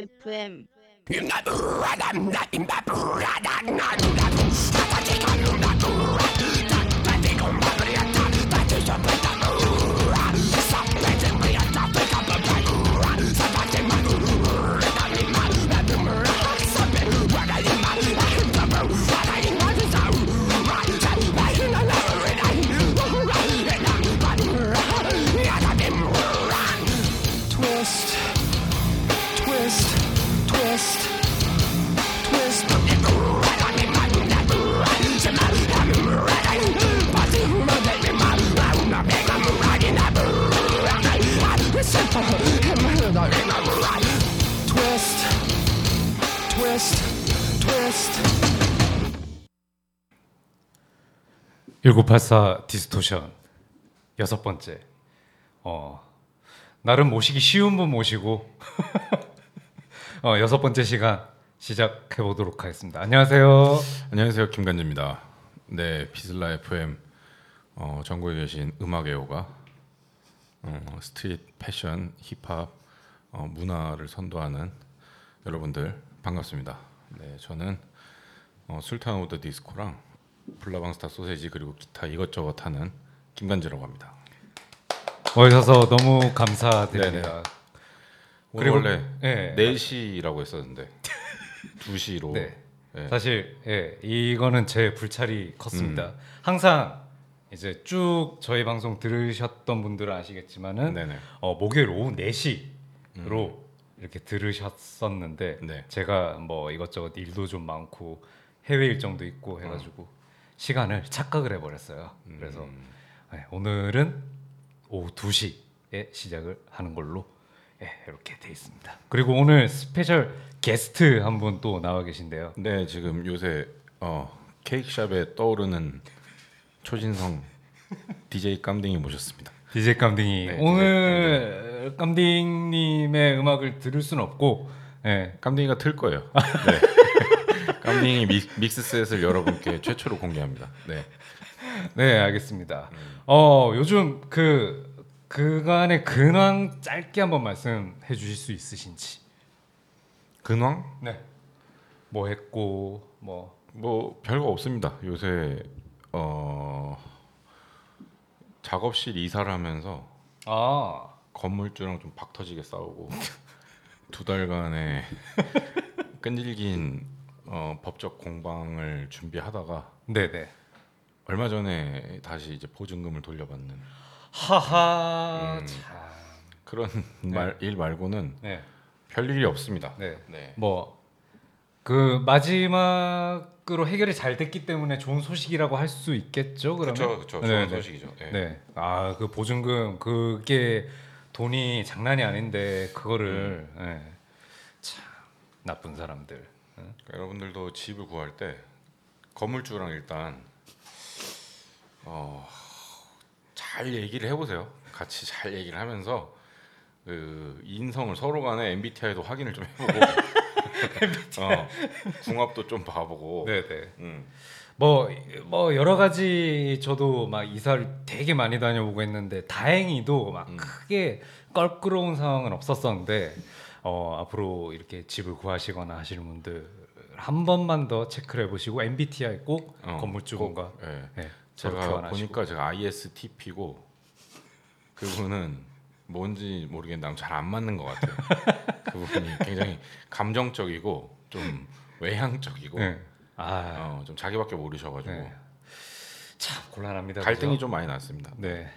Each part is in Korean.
FM 1984 DISTORTION 여섯 번째. 어 나름 모시기 쉬운 분 모시고 어 여섯 번째 시간 시작해 보도록 하겠습니다. 안녕하세요. 안녕하세요 김간지입니다. 네 VISLA FM 어, 전국에 계신 음악 애호가 어, street 패션 힙합 어, 문화를 선도하는 여러분들 반갑습니다. 네 저는 어, 술탄 오브 더 디스코랑 불나방스타 쏘세지 그리고 기타 이것저것 하는 김간지라고 합니다. 오셔서 너무 감사드립니다. 오늘 그리고- 원래 예. 4시라고 했었는데 2시로 네. 네. 사실 예, 이거는 제 불찰이 컸습니다. 음. 항상 이제 쭉 저희 방송 들으셨던 분들은 아시겠지만은. 어, 목요일 오후 4시로 이렇게 들으셨었는데 네. 제가 뭐 이것저것 일도 좀 많고 해외 일정도 있고 해가지고 시간을 착각을 해버렸어요. 그래서 음. 네, 오늘은 오후 2시에 시작을 하는 걸로 예, 이렇게 돼 있습니다. 그리고 오늘 스페셜 게스트 한 분 또 나와 계신데요. 네 지금 요새 어, 케이크샵에 떠오르는 초신성 DJ 깜딩이 모셨습니다. DJ 깜딩이 네, 오늘 깜딩님의 음악을 들을 수는 없고 예, 깜딩이가 틀 거예요. 네. 깜딩이 믹, 믹스셋을 여러분께 최초로 공개합니다. 네. 네 알겠습니다. 어 요즘 그 그간의 근황 짧게 한번 말씀해 주실 수 있으신지. 근황? 네. 뭐 했고 뭐 뭐 별거 없습니다. 요새 어, 작업실 이사를 하면서 아, 건물주랑 좀 박터지게 싸우고 두 달간의 끈질긴 어, 법적 공방을 준비하다가 네네. 얼마 전에 다시 이제 보증금을 돌려받는 하하. 음. 참. 그런 말, 일 말고는 네. 별 일이 없습니다. 네. 네. 뭐 그 마지막으로 해결이 잘 됐기 때문에 좋은 소식이라고 할 수 있겠죠. 그러면. 그렇죠, 그렇죠. 네, 좋은 네. 소식이죠. 네. 네. 아, 그 보증금 그게 돈이 장난이 아닌데 그거를 음. 네. 참 나쁜 사람들. 그러니까 여러분들도 집을 구할 때 건물주랑 일단 어, 잘 얘기를 해보세요. 같이 잘 얘기를 하면서 그 인성을 서로 간에 MBTI도 확인을 좀 해보고 어, 궁합도 좀 봐보고 네, 네. 음, 뭐, 뭐 여러 가지 저도 막 이사를 되게 많이 다녀보고 했는데 다행히도 막 음. 크게 껄끄러운 상황은 없었었는데 어, 앞으로 이렇게 집을 구하시거나 하시는 분들 한 번만 더 체크를 해보시고 MBTI 꼭 어, 건물주분과 꼭, 예. 네, 서로 제가. 보니까 제가 ISTP고 그분은 뭔지 모르겠는데 잘안 맞는 것 같아요. 그분이 굉장히 감정적이고 좀 외향적이고 네. 아, 어, 좀 자기밖에 모르셔가지고 네. 참 곤란합니다. 갈등이 그죠? 좀 많이 났습니다. 네.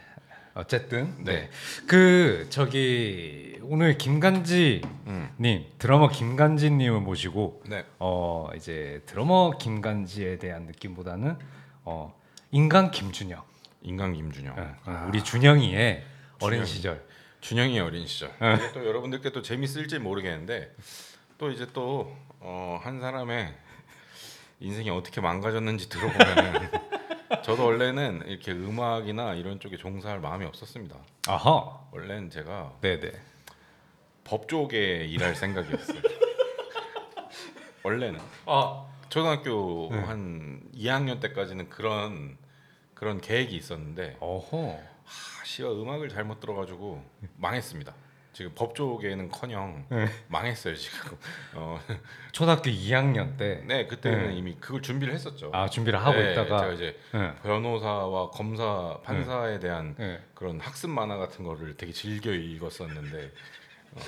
어쨌든 네. 네. 그 저기 오늘 김간지 음. 님 드러머 김간지 님을 모시고 네. 어 이제 드러머 김간지에 대한 느낌보다는 어 인간 김준영 인간 김준영. 어, 어, 우리 준영이의 어린 준영이. 시절 준영이 어린 시절. 이게 또 여러분들께 또 재밌을지 모르겠는데 또 이제 또 어, 한 사람의 인생이 어떻게 망가졌는지 들어보면은 저도 원래는 이렇게 음악이나 이런 쪽에 종사할 마음이 없었습니다. 아하 원래는 제가 네네 법 쪽에 일할 생각이었어요. 원래는 아 초등학교 네. 한 2학년 때까지는 그런 그런 계획이 있었는데 어허 아, 씨가 음악을 잘못 들어가지고 망했습니다. 지금 법조계는커녕 네. 망했어요 지금. 어, 초등학교 2학년 때. 네 그때는 네. 이미 그걸 준비를 했었죠. 아 준비를 하고 네, 있다가. 제가 이제 네. 변호사와 검사, 판사에 대한 네. 그런 학습 만화 같은 거를 되게 즐겨 읽었었는데 어,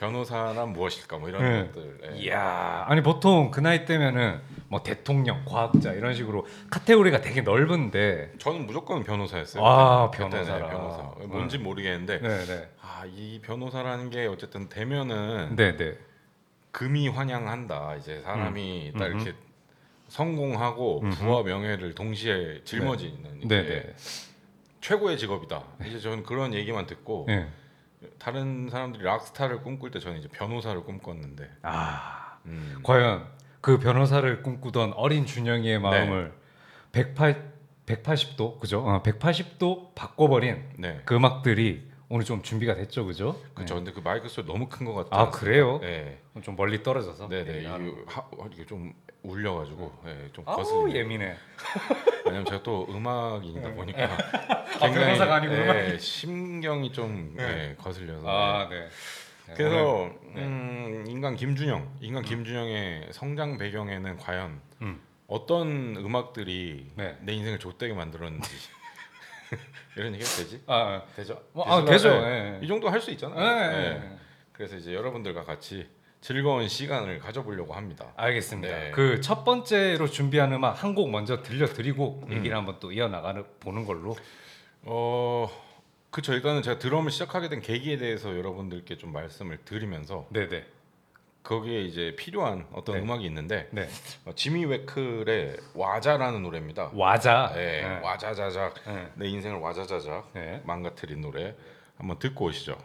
변호사란 무엇일까 뭐 이런 네. 것들. 예. 이야, 아니 보통 그 나이 때면은 뭐 대통령, 과학자 이런 식으로 카테고리가 되게 넓은데. 저는 무조건 변호사였어요. 아. 변호사라. 변호사. 뭔지 모르겠는데 네, 네, 아이 변호사라는 게 어쨌든 되면은 네, 네. 금이 환영한다. 이제 사람이 딱 음. 이렇게 성공하고 음흠. 부와 명예를 동시에 짊어지는 이게 네, 네. 최고의 직업이다. 이제 저는 그런 얘기만 듣고 네. 다른 사람들이 락스타를 꿈꿀 때 저는 이제 변호사를 꿈꿨는데 아, 음, 과연 그 변호사를 꿈꾸던 어린 준영이의 마음을 108 180도 그죠? 어, 180도 바꿔버린 네. 그 음악들이 오늘 좀 준비가 됐죠, 그죠? 그렇죠. 네. 근데 그 마이크 소리 너무 큰 것 같아요. 아 그래요? 네. 좀 멀리 떨어져서. 네네. 네, 하, 이게 좀 울려가지고 네, 좀 아우 거슬리네요. 예민해. 왜냐면 제가 또 음악인이다 보니까 아, 변호사가 아니고 네, 심경이 좀 네. 네, 거슬려서. 아 네. 네, 그래서 네. 음, 인간 김준영, 인간 김준영의 성장 배경에는 과연 음. 어떤 음악들이 네. 내 인생을 좆되게 만들었는지 이런 얘기가 되지? 아, 되죠? 뭐, 아 되죠. 네. 예. 이 정도 할 수 있잖아요. 네. 네. 그래서 이제 여러분들과 같이 즐거운 시간을 가져보려고 합니다. 알겠습니다. 네. 그첫 번째로 준비한 음악 한 곡 먼저 들려드리고 음. 얘기를 한번 또 이어나가 보는 걸로. 어, 그쵸. 일단은 제가 드럼을 시작하게 된 계기에 대해서 여러분들께 좀 말씀을 드리면서 네네. 거기에 이제 필요한 어떤 네. 음악이 있는데 네. 어, 지미 웨클의 와자라는 노래입니다. 와자. 네, 네. 와자자작 네. 내 인생을 와자자작 네. 망가뜨린 노래 한번 듣고 오시죠.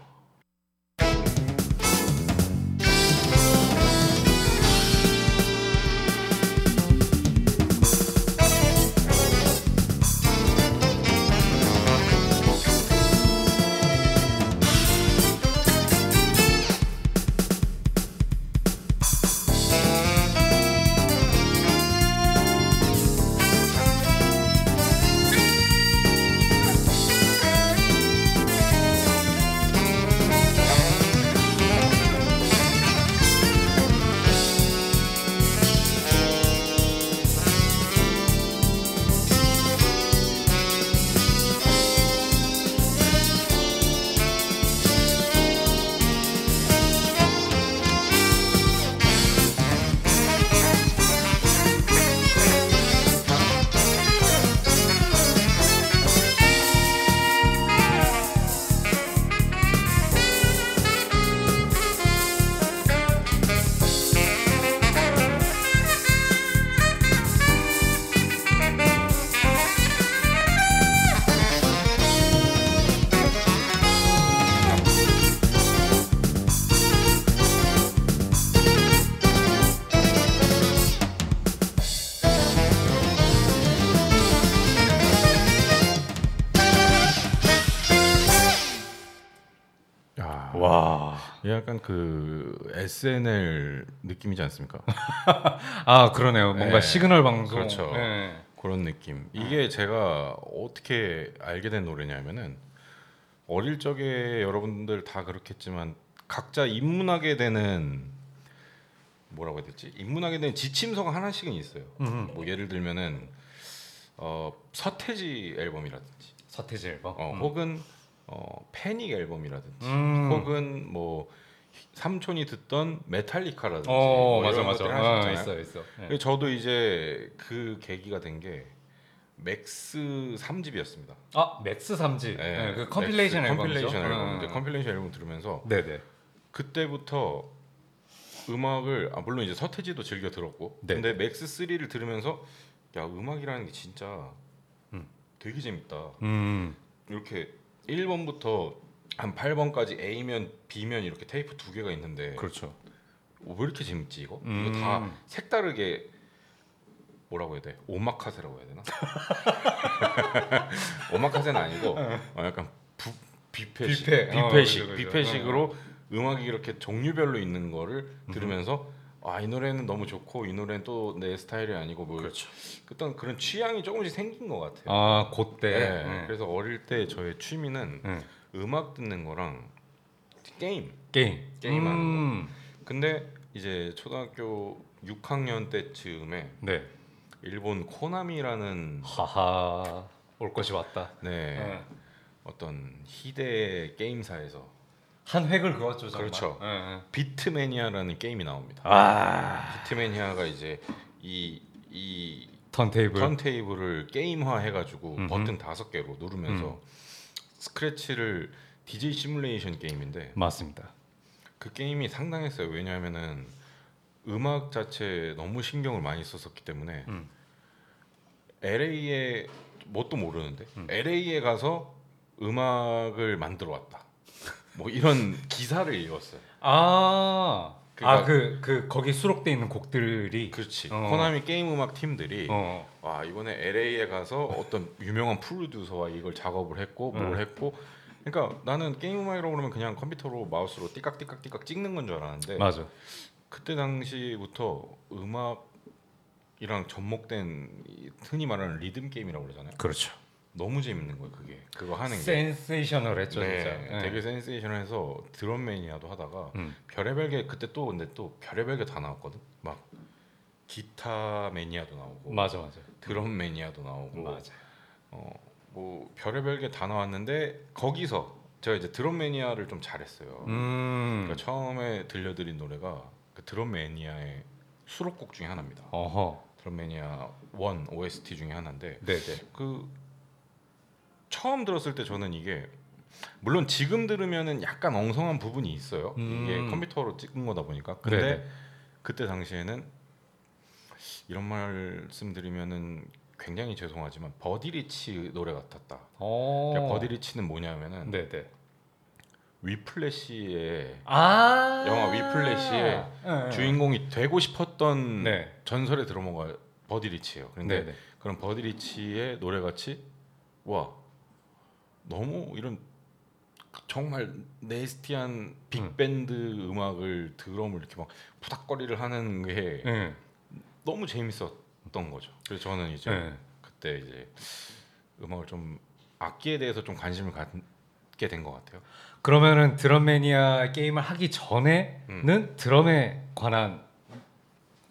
SNL 느낌이지 않습니까? 아 그러네요. 뭔가 네. 시그널 방송. 그렇죠. 네. 그런 느낌. 이게 제가 어떻게 알게 된 노래냐면은 어릴 적에 여러분들 다 그렇겠지만 각자 입문하게 되는 뭐라고 해야 되지? 입문하게 되는 지침서가 하나씩은 있어요. 음. 뭐 예를 들면은 어, 서태지 앨범이라든지 서태지 앨범. 어, 음. 혹은 어, 패닉 앨범이라든지 음. 혹은 뭐 삼촌이 듣던 메탈리카라든지 어 뭐 맞아 맞아. 아. 있어 있어. 네. 그래서 저도 이제 그 계기가 된 게 MAX 3집이었습니다. 아 MAX 3집. 네, 그 compilation 앨범이죠. compilation 앨범. 음. 근데 compilation 앨범 들으면서 네네. 그때부터 음악을 아 물론 이제 서태지도 즐겨 들었고 네. 근데 MAX 3를 들으면서 야 음악이라는 게 진짜 음. 되게 재밌다. 음. 이렇게 1번부터 한 8번까지 A면 B면 이렇게 테이프 두 개가 있는데 그렇죠. 어, 왜 이렇게 재밌지 이거? 음. 이거 다 색다르게 뭐라고 해야 돼? 오마카세라고 해야 되나? 오마카세는 아니고 어, 약간 부, 뷔페식, 뷔페. 어, 뷔페식, 그죠, 그죠. 뷔페식으로 음악이 이렇게 종류별로 있는 거를 들으면서 아 이 노래는 너무 좋고 이 노래는 또 내 스타일이 아니고 뭐 그렇죠. 어떤 그런 취향이 조금씩 생긴 것 같아요. 아 그때. 네, 네. 그래서 어릴 때 저의 취미는 네. 음악 듣는 거랑 게임. 게임 게임 하는 음. 근데 이제 초등학교 6학년 때쯤에 네. 일본 코나미라는 하하 올 것이 왔다. 네 네. 어떤 희대 게임사에서 한 획을 그었죠 정말. 그렇죠. 예, 예. beatmania라는 게임이 나옵니다. 아 beatmania가 이제 이, 이 턴테이블. 턴테이블을 게임화 해가지고 음흠. 버튼 다섯 개로 누르면서 스크래치를 DJ 시뮬레이션 게임인데 맞습니다. 그 게임이 상당했어요. 왜냐하면은 음악 자체에 너무 신경을 많이 썼었기 때문에 음. LA에 뭣도 모르는데 음. LA에 가서 음악을 만들어 왔다. 뭐 이런 기사를 읽었어요. 아. 그러니까- 아그 그 거기 수록돼 있는 곡들이 그렇지. 어. 코나미 게임 음악 팀들이 어. 와 이번에 LA에 가서 어떤 유명한 프로듀서와 이걸 작업을 했고 뭘 음. 했고 그러니까 나는 게임 음악이라고 그러면 그냥 컴퓨터로 마우스로 띠깍띠깍띠깍 찍는 건 줄 알았는데 맞아. 그때 당시부터 음악 이랑 접목된 이 흔히 말하는 리듬 게임이라고 그러잖아요. 그렇죠. 너무 재밌는 거예요 그게 그거 하는 게. 센세이셔널했죠 네, 진짜. 예. 되게 센세이션해서 DrumMania도 하다가 음. 별의별 게 그때 또 근데 또 별의별 게 다 나왔거든. 막 기타 매니아도 나오고 맞아 맞아. 드럼 매니아도 나오고 맞아. 어, 뭐 별의별 게 다 나왔는데 거기서 제가 이제 드럼 매니아를 좀 잘했어요. 음. 그러니까 처음에 들려드린 노래가 그 드럼 매니아의 수록곡 중에 하나입니다. 어허. 드럼 매니아 1 OST 중에 하나인데 네네. 그 처음 들었을 때 저는 이게 물론 지금 들으면은 약간 엉성한 부분이 있어요. 이게 음. 컴퓨터로 찍은 거다 보니까. 근데 네네. 그때 당시에는 이런 말씀드리면은 굉장히 죄송하지만 버디리치 노래 같았다. 어. 그러니까 버디리치는 뭐냐면은 네네. 위플래시의 아. 영화 위플래시의 예, 예. 주인공이 되고 싶었던 네. 전설의 드러머가 버디리치예요. 그런데. 그런 버디리치의 노래 같이 와 너무 이런 정말 네스티한 빅밴드 음. 악을 드럼을 이렇게 막 푸닥거리를 하는 게 예. 너무 재밌었던 거죠. 그래서 저는 이제 예. 그때 이제 음악을 좀 악기에 대해서 좀 관심을 갖게 된 것 같아요. 그러면은 드럼 매니아 게임을 하기 전에는 음. 드럼에 관한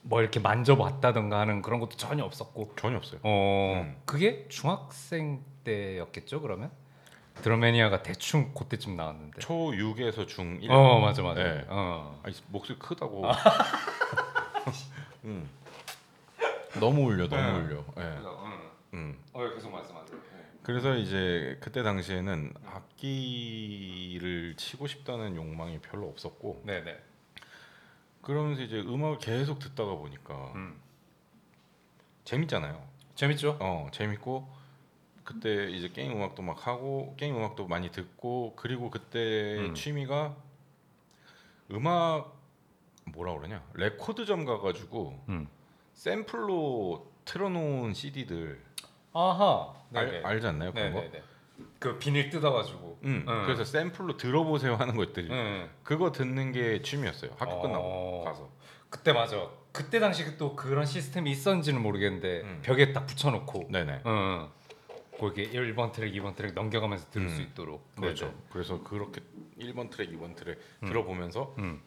뭐 이렇게 만져봤다던가 하는 그런 것도 전혀 없었고 전혀 없어요. 어 음. 그게 중학생 때였겠죠 그러면 드럼 매니아가 대충 그때쯤 나왔는데 초 6에서 중 1. 어 맞아 맞아 네. 어 아니 목소리 크다고. 음. 너무 울려, 너무 네. 울려. 예. 음. 어 계속 말씀하세요 그래서 이제 그때 당시에는 악기를 치고 싶다는 욕망이 별로 없었고 네네 그러면서 이제 음악을 계속 듣다가 보니까 음. 재밌잖아요. 재밌죠 어 재밌고 그때 이제 게임 음악도 막 하고 게임 음악도 많이 듣고 그리고 그때 음. 취미가 음악 뭐라 그러냐 레코드점 가가지고 음. 샘플로 틀어놓은 CD들 아하 알, 알지 않나요 그런 거? 네네네 그 비닐 뜯어가지고 음, 응. 그래서 샘플로 들어보세요 하는 것들이 응. 그거 듣는 게 취미였어요 학교 어. 끝나고 가서 그때 맞아. 그때 당시 또 그런 시스템이 있었는지는 모르겠는데 음. 벽에 딱 붙여놓고, 네네 응. 그렇게 1번 트랙, 2번 트랙 넘겨가면서 들을 음. 수 있도록. 그렇죠 네네. 그래서 그렇게 1번 트랙 2번 트랙 음. 들어보면서 음.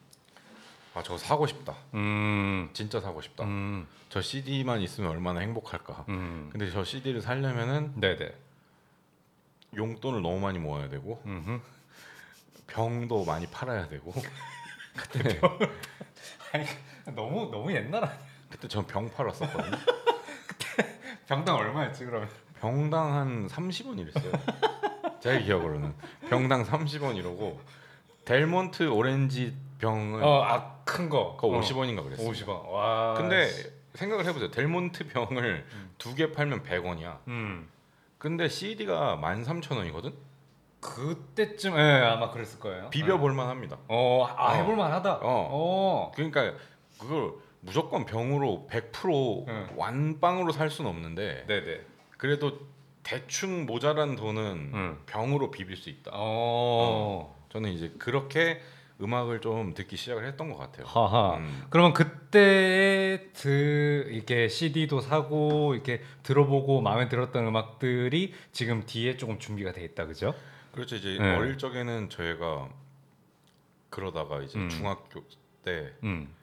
아 저거 사고 싶다 음. 진짜 사고 싶다 음. 저 CD만 있으면 얼마나 행복할까 음. 근데 저 CD를 살려면은 네네. 용돈을 너무 많이 모아야 되고 음흠. 병도 많이 팔아야 되고 그때 아니 너무 너무 옛날 아니야? 그때 전 병 팔았었거든요 병당 얼마였지 그러면? 병당 한 30원 이랬어요 제 기억으로는 병당 30원 이러고 델몬트 오렌지 병은 어아큰 거. 그거 50원인가 그랬어요 50원. 와. 근데 생각을 해보세요 델몬트 병을 두개 팔면 100원이야 음. 근데 CD가 13,000원이거든 그때쯤 예 아마 그랬을 거예요. 비벼 볼만 합니다 어, 아 어. 해볼 만하다. 어. 어. 그러니까 그걸 무조건 병으로 100% 응. 완빵으로 살 수는 없는데 네네. 그래도 대충 모자란 돈은 응. 병으로 비빌 수 있다. 어. 저는 이제 그렇게 음악을 좀 듣기 시작을 했던 것 같아요. 하하. 음. 그러면 그때 드 이렇게 CD도 사고 이렇게 들어보고 마음에 들었던 음악들이 지금 뒤에 조금 준비가 돼 있다, 그죠? 그렇죠. 이제 네. 어릴 적에는 저희가 그러다가 이제 음. 중학교 때 음.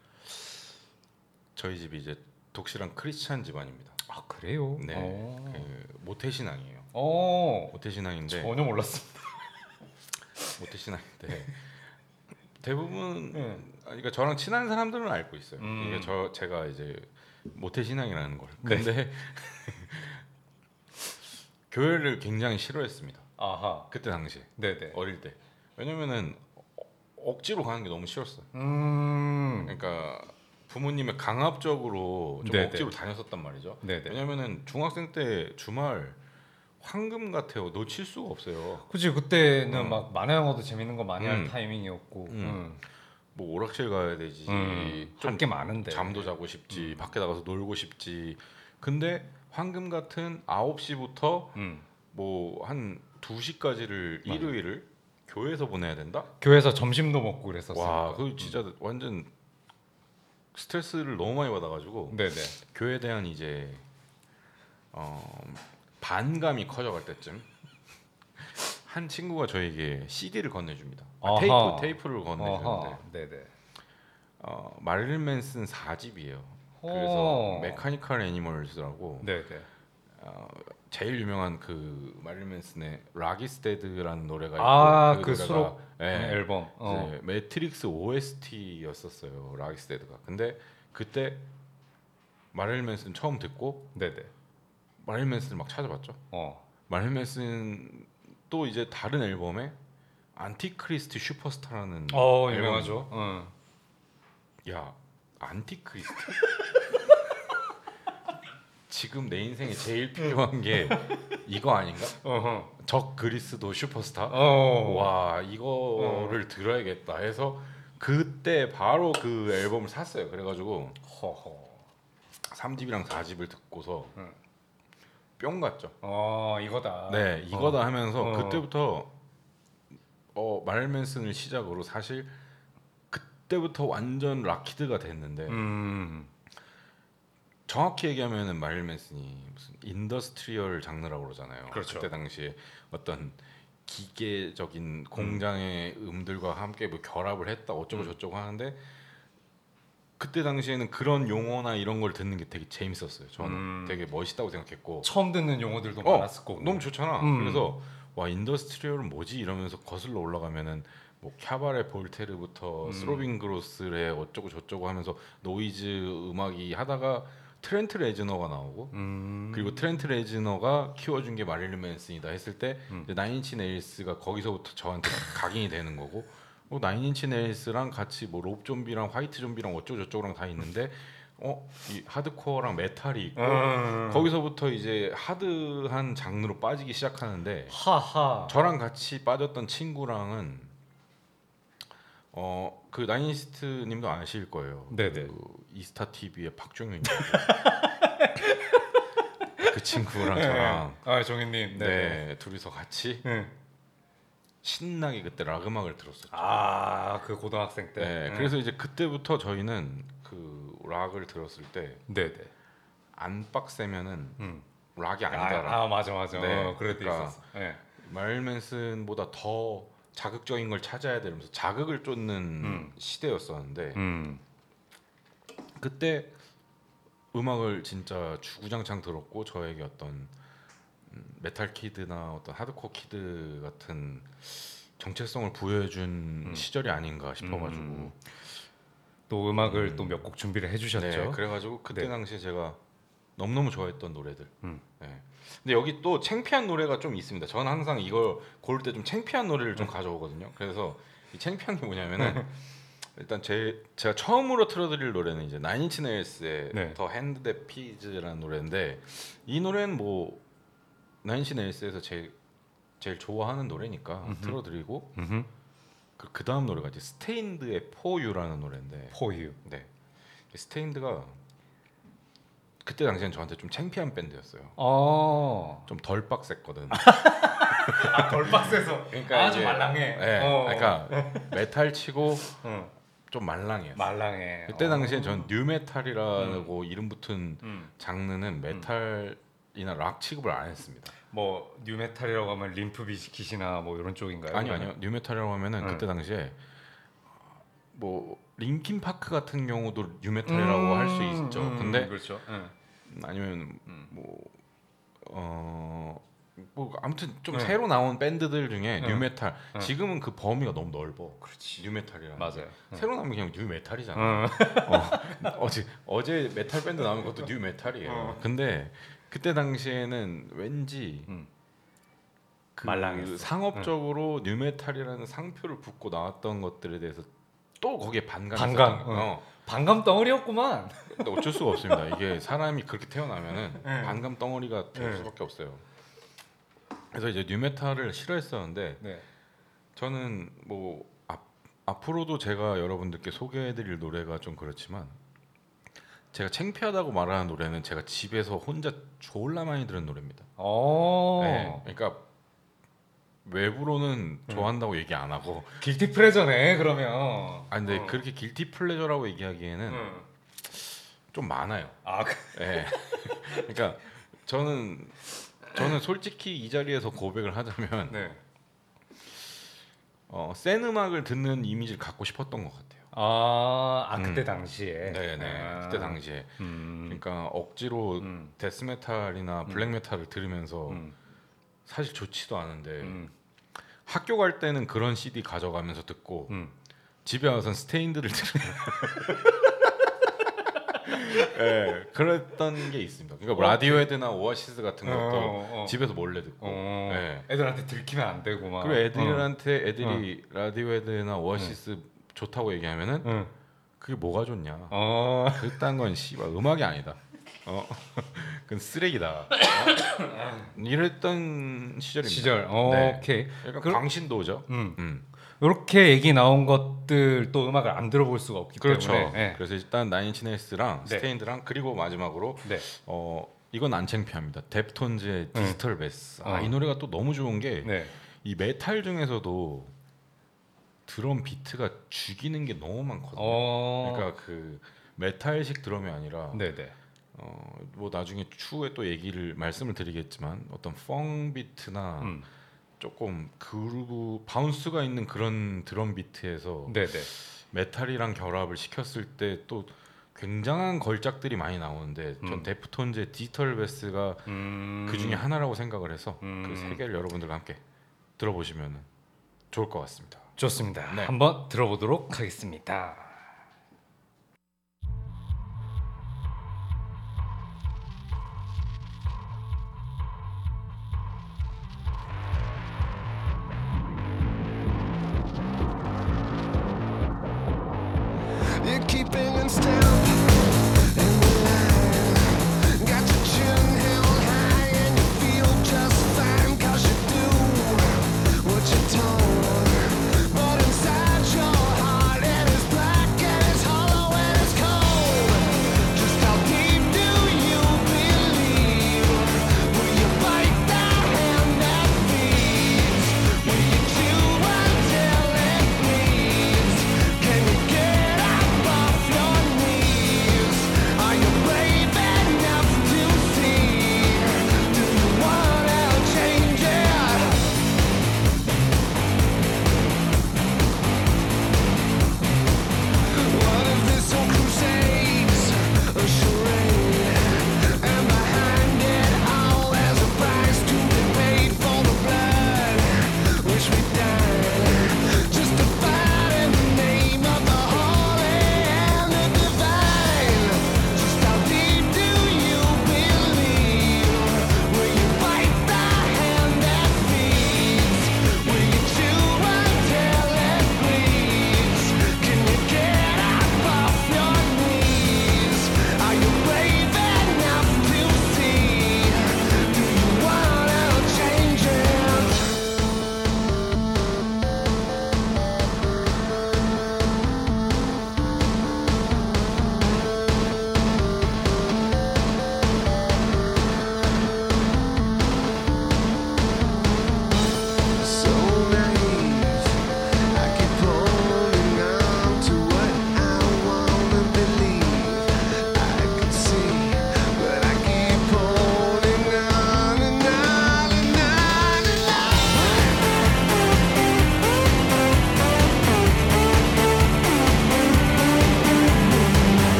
저희 집이 이제 독실한 크리스찬 집안입니다. 아 그래요? 네, 어. 그 모태 신앙이에요. 어. 모태 신앙인데 전혀 몰랐습니다. 모태 신앙인데 대부분 네. 그러니까 저랑 친한 사람들은 알고 있어요. 음. 이게 저 제가 이제 모태 신앙이라는 걸. 네. 근데 교회를 굉장히 싫어했습니다. 아하. 그때 당시에 네네. 어릴 때. 왜냐면은 어- 억지로 가는 게 너무 싫었어요. 음. 그러니까 부모님의 강압적으로 좀 네네. 억지로 다녔었단 말이죠. 네네. 왜냐면은 중학생 때 주말 황금 같아요. 놓칠 수가 없어요. 그치 그때는 음. 막 만화 영화도 재밌는 거 많이 할 음. 타이밍이었고. 음. 음. 뭐 오락실 가야 되지. 음. 좀 할게 많은데. 잠도 자고 싶지. 밖에 나가서 놀고 싶지. 근데 황금 같은 9시부터 음. 뭐한 2시까지를 맞아. 일요일을 교회에서 보내야 된다? 교회에서 점심도 먹고 그랬었어요. 와, 그 진짜 완전 스트레스를 너무 많이 받아 가지고 네네. 교회에 대한 이제 어, 반감이 커져갈 때쯤 한 친구가 저에게 CD를 건네줍니다. 아. 테이프 테이프를 건네주는데. 어, Marilyn Manson 4집이에요. 그래서 어. Mechanical Animals라고. 어, 제일 유명한 그 마릴린 맨슨의 락이스테드라는 노래가 있고 아, 그 노래가, 수록 예, 앨범. 어. Matrix OST였었어요. Rock Is Dead가. 근데 그때 Marilyn Manson 처음 듣고 네네. Marilyn Manson을 막 찾아봤죠. 어. Marilyn Manson 또 이제 다른 앨범에 Antichrist Superstar라는 어 유명하죠. 응. 야 Antichrist 지금 내 인생에 제일 필요한 게 이거 아닌가? 어허. 적 그리스도 슈퍼스타. 어. 와 이거를 들어야겠다 해서 그때 바로 그 앨범을 샀어요. 그래가지고 허허. 3집이랑 4집을 듣고서 응. 뿅 갔죠. 어 이거다. 네 이거다 하면서 어. 그때부터 어 Marilyn Manson을 시작으로 사실 그때부터 완전 락 kid가 됐는데 음. 정확히 얘기하면은 Marilyn Manson이 무슨 industrial 장르라고 그러잖아요. 그렇죠. 때 당시에 어떤 기계적인 공장의 음. 들과 함께 뭐 결합을 했다 어쩌고 음. 저쩌고 하는데 그때 당시에는 그런 용어나 이런 걸 듣는 게 되게 재밌었어요. 저는 음. 되게 멋있다고 생각했고 처음 듣는 용어들도 어, 많았을 거고. 너무 좋잖아. 음. 그래서 와 industrial은 뭐지 이러면서 거슬러 올라가면은 뭐 Cabaret Voltaire부터 음. Throbbing Gristle 어쩌고 저쩌고 하면서 노이즈 음악이 하다가 Trent Reznor가 나오고 음. 그리고 Trent Reznor가 키워준 게 Marilyn Manson이다 했을 때 음. Nine Inch Nails가 거기서부터 저한테 각인이 되는 거고 뭐 Nine Inch Nails랑 같이 뭐 Rob Zombie랑 White Zombie랑 어쩌고 저쩌고랑 다 있는데 어 이 하드코어랑 메탈이 있고 음. 거기서부터 이제 hard한 장르로 빠지기 시작하는데 하하. 저랑 같이 빠졌던 친구랑은 어 그 나인시스트님도 아실 거예요. 네네. 그 이스타 TV의 박종윤 그 친구랑 저랑 아 정현님. 네, 네. 둘이서 같이 네. 신나게 그때 락 음악을 들었었죠. 아그 고등학생 때. 네, 응. 그래서 이제 그때부터 저희는 그 락을 들었을 때 네네. 안 빡세면은 음. 락이 아니더라. 아, 아 맞아 맞아. 네, 어, 그럴 때 그러니까 있었어. 네. Marilyn Manson보다 더 자극적인 걸 찾아야 되면서 자극을 쫓는 음. 시대였었는데 음. 그때 음악을 진짜 주구장창 들었고 저에게 어떤 음, 메탈 kid나 어떤 하드코어 kid 같은 정체성을 부여해준 음. 시절이 아닌가 싶어가지고 음. 또 음악을 음. 또몇 곡 준비를 해주셨죠. 네, 그래가지고 그때 네. 당시에 제가 너무너무 좋아했던 노래들. 음. 네. 근데 여기 또 창피한 노래가 좀 있습니다. 저는 항상 이걸 고를 때좀 창피한 노래를 음. 좀 가져오거든요. 그래서 이 창피한 게 뭐냐면은 일단 제 제가 처음으로 틀어드릴 노래는 이제 Nine Inch Nails의 네. The Hand That Feeds라는 노래인데 이 노래는 뭐 Nine Inch Nails에서 제일 제일 좋아하는 노래니까 음흠. 틀어드리고 음흠. 그, 그 다음 노래가 이제 스테인드의 포유라는 노래인데 포유. 네. Staind가 그때 당시엔 저한테 좀 창피한 밴드였어요. 어. 좀 덜 빡셌거든. 아 덜 빡세서 그러니까 아주 말랑해. 네. 어. 그러니까 메탈 치고 응. 좀 말랑해요. 말랑해. 그때 어. 당시엔 전 nu metal이라고 이름 붙은 음. 장르는 메탈이나 락 취급을 안 했습니다. 뭐 nu metal이라고 하면 Limp Bizkit이나 뭐 이런 쪽인가요? 아니요, 아니요. nu metal이라고 하면은 네. 그때 당시에 뭐 Linkin Park 같은 경우도 nu metal이라고 할수 있죠. 음, 근데 그렇죠. 응. 아니면 음. 뭐어 뭐 아무튼 좀 네. 새로 나온 밴드들 중에 네. nu metal 네. 지금은 그 범위가 너무 넓어. 그렇지. nu metal이라. 맞아요. 새로 나오면 그냥 nu metal이잖아. 응. 어, 어제 어제 메탈 밴드 나오는 것도 nu metal이에요. 어. 근데 그때 당시에는 왠지 음. 그 말랑했어. 상업적으로 nu metal이라는 상표를 붙고 나왔던 것들에 대해서 또 거기에 반감, 거예요. 어. 반감 덩어리였구만. 근데 어쩔 수가 없습니다. 이게 사람이 그렇게 태어나면은 네. 반감 덩어리가 될 네. 수밖에 없어요. 그래서 이제 뉴메탈을 싫어했었는데 네. 저는 뭐 앞, 앞으로도 제가 여러분들께 소개해드릴 노래가 좀 그렇지만 제가 창피하다고 말하는 노래는 제가 집에서 혼자 졸라 많이 들은 노래입니다. 어. 네, 그러니까 외부로는 음. 좋아한다고 얘기 안 하고 길티 프레저네 그러면. 아 근데 어. 그렇게 길티 플레저라고 얘기하기에는 응. 좀 많아요. 아, 그- 예. 그러니까 저는 저는 솔직히 이 자리에서 고백을 하자면 네. 어, 센 음악을 듣는 이미지를 갖고 싶었던 것 같아요. 아, 아 그때 음. 당시에. 네네. 아. 그때 당시에 음. 그러니까 억지로 음. 데스메탈이나 블랙메탈을 들으면서 음. 사실 좋지도 않은데 음. 학교 갈 때는 그런 CD 가져가면서 듣고 음. 집에 와서는 스테인드를 들으면 예, 그랬던 게 있습니다. 그러니까 뭐 라디오헤드나 오아시스 같은 것도 어, 어. 집에서 몰래 듣고 어. 예. 애들한테 들키면 안 되고 막. 그리고 애들한테 애들이 라디오헤드나 어. 오아시스 좋다고 얘기하면은 응. 그게 뭐가 좋냐? 어. 그딴 건 씨발 음악이 아니다. 어, 그건 쓰레기다. 어? 이랬던 시절입니다. 시절. 어, 네. 오케이. 약간 그럼- 광신도죠. 음. 음. 이렇게 얘기 나온 것들 또 음악을 안 들어볼 수가 없기 그렇죠. 때문에. 네. 그래서 일단 Nine Inch Nails랑 네. Staind랑 그리고 마지막으로 네. 어 이건 안 창피합니다. Deftones의 Digital Bath. 아, 어. 이 노래가 또 너무 좋은 게 이 네. 메탈 중에서도 드럼 비트가 죽이는 게 너무 많거든요. 어. 그러니까 그 메탈식 드럼이 아니라 네, 네. 어, 뭐 나중에 추후에 또 얘기를 말씀을 드리겠지만 어떤 funk 비트나 음. 조금 groove bounce가 있는 그런 드럼 비트에서 네, 네. 메탈이랑 결합을 시켰을 때 또 굉장한 걸작들이 많이 나오는데 전 음. Deftones의 Digital Bath가 음. 그 중에 하나라고 생각을 해서 음. 그세 개를 여러분들과 함께 들어보시면 좋을 것 같습니다. 좋습니다. 네. 한번 들어보도록 하겠습니다.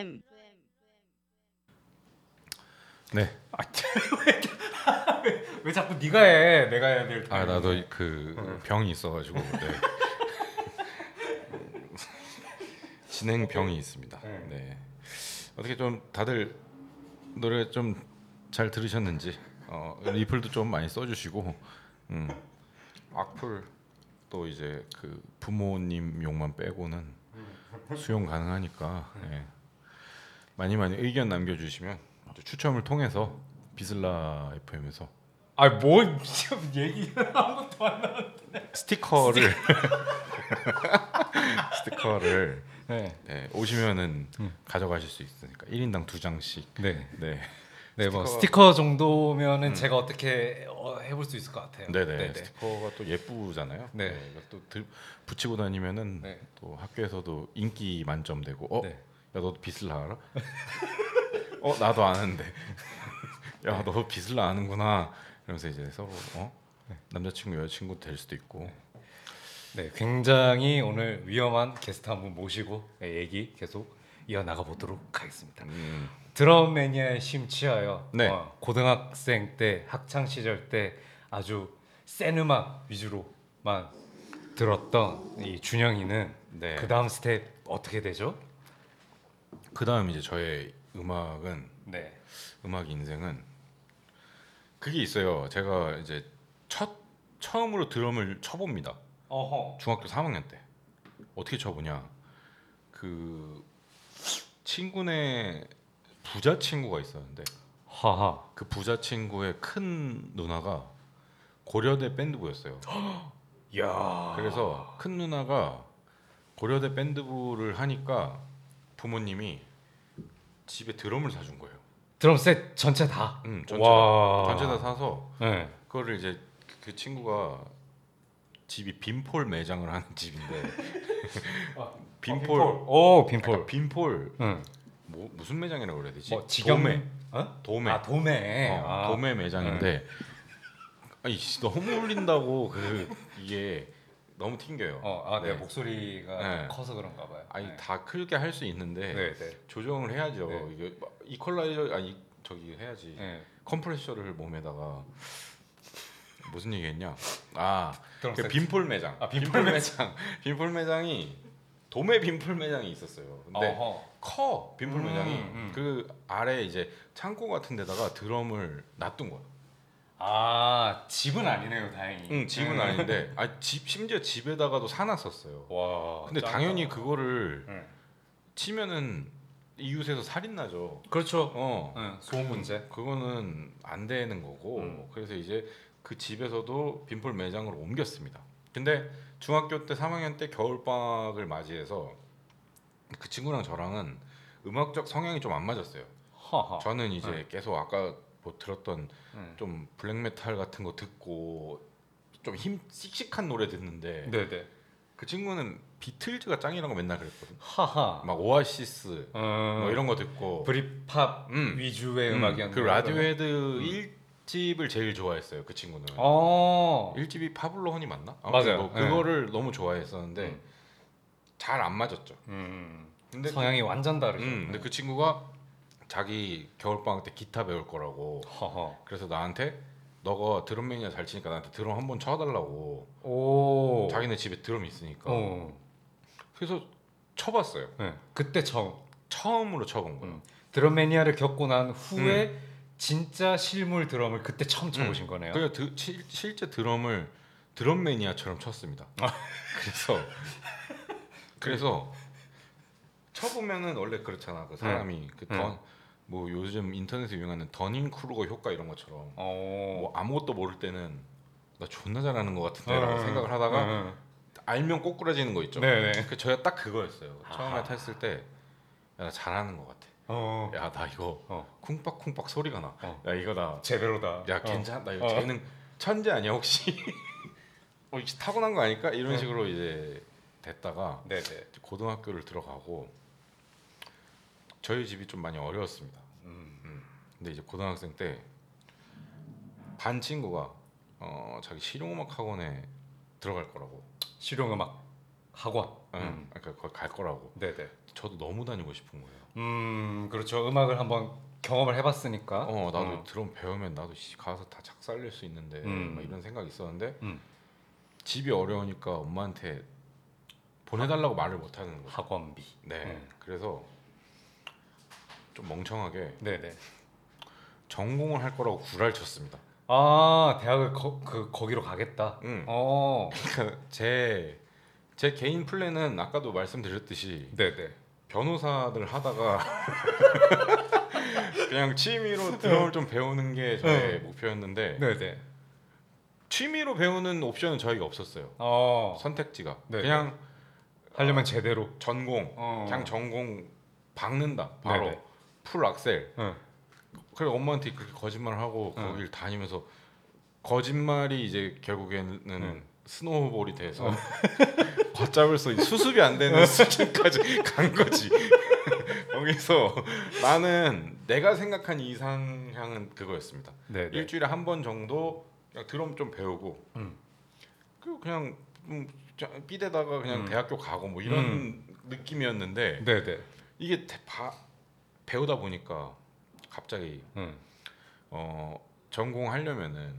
FM 네. 아, 왜, 왜, 왜 자꾸 네가 해? 내가 해야 될. 아 나도 그 병이 있어가지고 네. 진행 병이 있습니다. 네. 네. 어떻게 좀 다들 노래 좀 잘 들으셨는지 어, 리플도 좀 많이 써주시고 음, 악플 또 이제 그 부모님 욕만 빼고는 수용 가능하니까 예. 많이 많이 의견 남겨주시면 또 추첨을 통해서 비슬라 FM에서 아뭐 지금 얘기 아무것도 안 나. 스티커를 스티커를 네. 네, 오시면은 가져가실 수 있으니까 1인당 두 장씩. 네. 네. 네, 뭐 스티커- 스티커 정도면은 제가 어떻게 어, 해볼 수 있을 것 같아요. 네네. 네네. 스티커가 또 예쁘잖아요. 네. 이거 또 들, 붙이고 다니면은 네. 또 학교에서도 인기 만점 되고 어? 네. 야 너도 비슬라 알아? 어 나도 아는데. 야너 비슬라 아는구나. 이러면서 이제 서로 어? 남자친구 여자친구 될 수도 있고. 네, 굉장히 오늘 위험한 게스트 한 분 모시고 네, 얘기 계속 이어 나가 보도록 하겠습니다. 음, 드럼 매니아에 심취하여 네. 어, 고등학생 때 학창 시절 때 아주 센 음악 위주로만 들었던 이 준영이는 네. 그 다음 스텝 어떻게 되죠? 그다음 이제 저의 음악은 네. 음악 인생은 그게 있어요. 제가 이제 첫 처음으로 드럼을 쳐봅니다. 어허. 중학교 3학년 때 어떻게 쳐보냐 그 친구네 부자 친구가 있었는데 하하. 그 부자 친구의 큰 누나가 고려대 밴드부였어요. 야. 그래서 큰 누나가 고려대 밴드부를 하니까 부모님이 집에 드럼을 사준 거예요. 드럼 셋 전체 다. 응, 전체 와. 다, 전체 다 사서 네. 그거를 이제 그 친구가 집이 빈폴 매장을 하는 집인데 빈폴 오 빈폴. 그러니까 빈폴 응. 뭐 무슨 매장이라고 그래야 되지? 뭐 직영 도매 어? 도매 아 도매. 어, 아. 도매 매장인데 아니 씨, 너무 울린다고 그 이게 너무 튕겨요. 어, 아, 내 네. 목소리가 네. 커서 그런가 봐요. 아니 네. 다 크게 할 수 있는데 네, 네. 조정을 해야죠. 네. 이게 막 이퀄라이저 아니 저기 해야지. 네. 컴프레셔를 몸에다가 무슨 얘기했냐? 아, 드럼 그 세트. 빈폴 매장. 아, 빈폴 빈폴 매장. 빈폴 매장이 도매 빈폴 매장이 있었어요. 근데 어허. 커 빈폴 음, 매장이 음. 그 아래 이제 창고 같은 데다가 드럼을 놔둔 거야. 아 집은 아니네요, 다행히. 응, 집은 음. 아닌데, 아 집 심지어 집에다가도 사놨었어요. 와. 근데 짱이다. 당연히 그거를 응. 치면은 이웃에서 살인 나죠. 그렇죠. 어, 응, 소음 문제. 그거는 안 되는 거고 음. 그래서 이제 그 집에서도 빈폴 매장으로 옮겼습니다. 근데 중학교 때 3학년 때 겨울 방학을 맞이해서 그 친구랑 저랑은 음악적 성향이 좀 안 맞았어요. 하하. 저는 이제 네. 계속 아까 뭐 들었던 응. 좀 black metal 같은 거 듣고 좀 힘 씩씩한 노래 듣는데 네네. 그 친구는 비틀즈가 짱이라고 맨날 그랬거든. 하하. 막 오아시스 어, 뭐 이런 거 듣고 브리팝 음. 위주의 음, 음악이었는데. 그 라디오헤드 1 1집을 제일 좋아했어요. 그 친구는. 어. 1집이 파블로 허니 맞나? 맞아요. 뭐 네. 그거를 너무 좋아했었는데 음. 잘안 맞았죠. 음. 근데 성향이 완전 다르죠. 음, 근데 그 친구가 자기 겨울 방학 때 기타 배울 거라고 허허. 그래서 나한테 너가 드럼 매니아 잘 치니까 나한테 드럼 한 번 쳐달라고 오. 자기네 집에 드럼 있으니까 어. 그래서 쳐봤어요. 네. 그때 처음 처음으로 쳐본 거예요. 음. 드럼 매니아를 겪고 난 후에 진짜 실물 드럼을 그때 처음 쳐보신 거네요. 그래서 드- 실, 실제 드럼을 드럼 매니아처럼 쳤습니다. 아. 그래서 그래서 쳐보면은 원래 그렇잖아. 그 사람이 그 음. 던 뭐 요즘 인터넷에 유행하는 더닝 크루거 효과 이런 것처럼 어. 뭐 아무것도 모를 때는 나 존나 잘하는 것 같은데라고 어. 생각을 하다가 어. 알면 꼬꾸라지는 거 있죠. 네네. 그 저야 딱 그거였어요. 처음에 아하. 탔을 때 야, 나 잘하는 것 같아. 어. 야나 이거 어. 쿵빡쿵빡 소리가 나. 어. 야 이거 나 제대로다. 야 어. 괜찮 나 이거 어. 재능 천재 아니야 혹시 어 혹시 타고난 거 아닐까 이런 어. 식으로 이제 됐다가 네네. 고등학교를 들어가고 저희 집이 좀 많이 어려웠습니다. 음. 근데 이제 고등학생 때 반 친구가 어 자기 실용음악 학원에 들어갈 거라고, 실용음악 학원. 응, 음. 그러니까 거기 갈 거라고. 네네. 저도 너무 다니고 싶은 거예요. 음 그렇죠. 음악을 한번 경험을 해봤으니까. 어 나도 어. 드럼 배우면 나도 씨, 가서 다 작살낼 수 있는데 음. 막 이런 생각이 있었는데 음. 집이 어려우니까 엄마한테 보내달라고 말을 못 하는 거죠. 학원비. 네. 음. 그래서 좀 멍청하게 네네. 전공을 할 거라고 구라를 쳤습니다. 아 대학을 거, 그 거기로 가겠다. 응. 어. 그러니까 제, 제 개인 플랜은 아까도 말씀드렸듯이 네네. 변호사들 하다가 그냥 취미로 드럼을 좀 배우는 게 저의 목표였는데 네네. 취미로 배우는 옵션은 저희가 없었어요. 어. 선택지가 네. 그냥 하려면 제대로. 전공 어. 그냥 전공 박는다 바로 네네. full 악셀 응. 그래 엄마한테 그렇게 거짓말을 하고 응. 거길 다니면서 거짓말이 이제 결국에는 응. snowball이 돼서 걷잡을 수 수습이 안 되는 수준까지 간 거지. 거기서 나는 내가 생각한 이상향은 그거였습니다. 네네. 일주일에 한 번 정도 드럼 좀 배우고 음. 그리고 그냥 음, 자- 삐대다가 그냥 음. 대학교 가고 뭐 이런 느낌이었는데 네네. 이게 대- 바- 배우다 보니까 갑자기 응. 어, 전공하려면은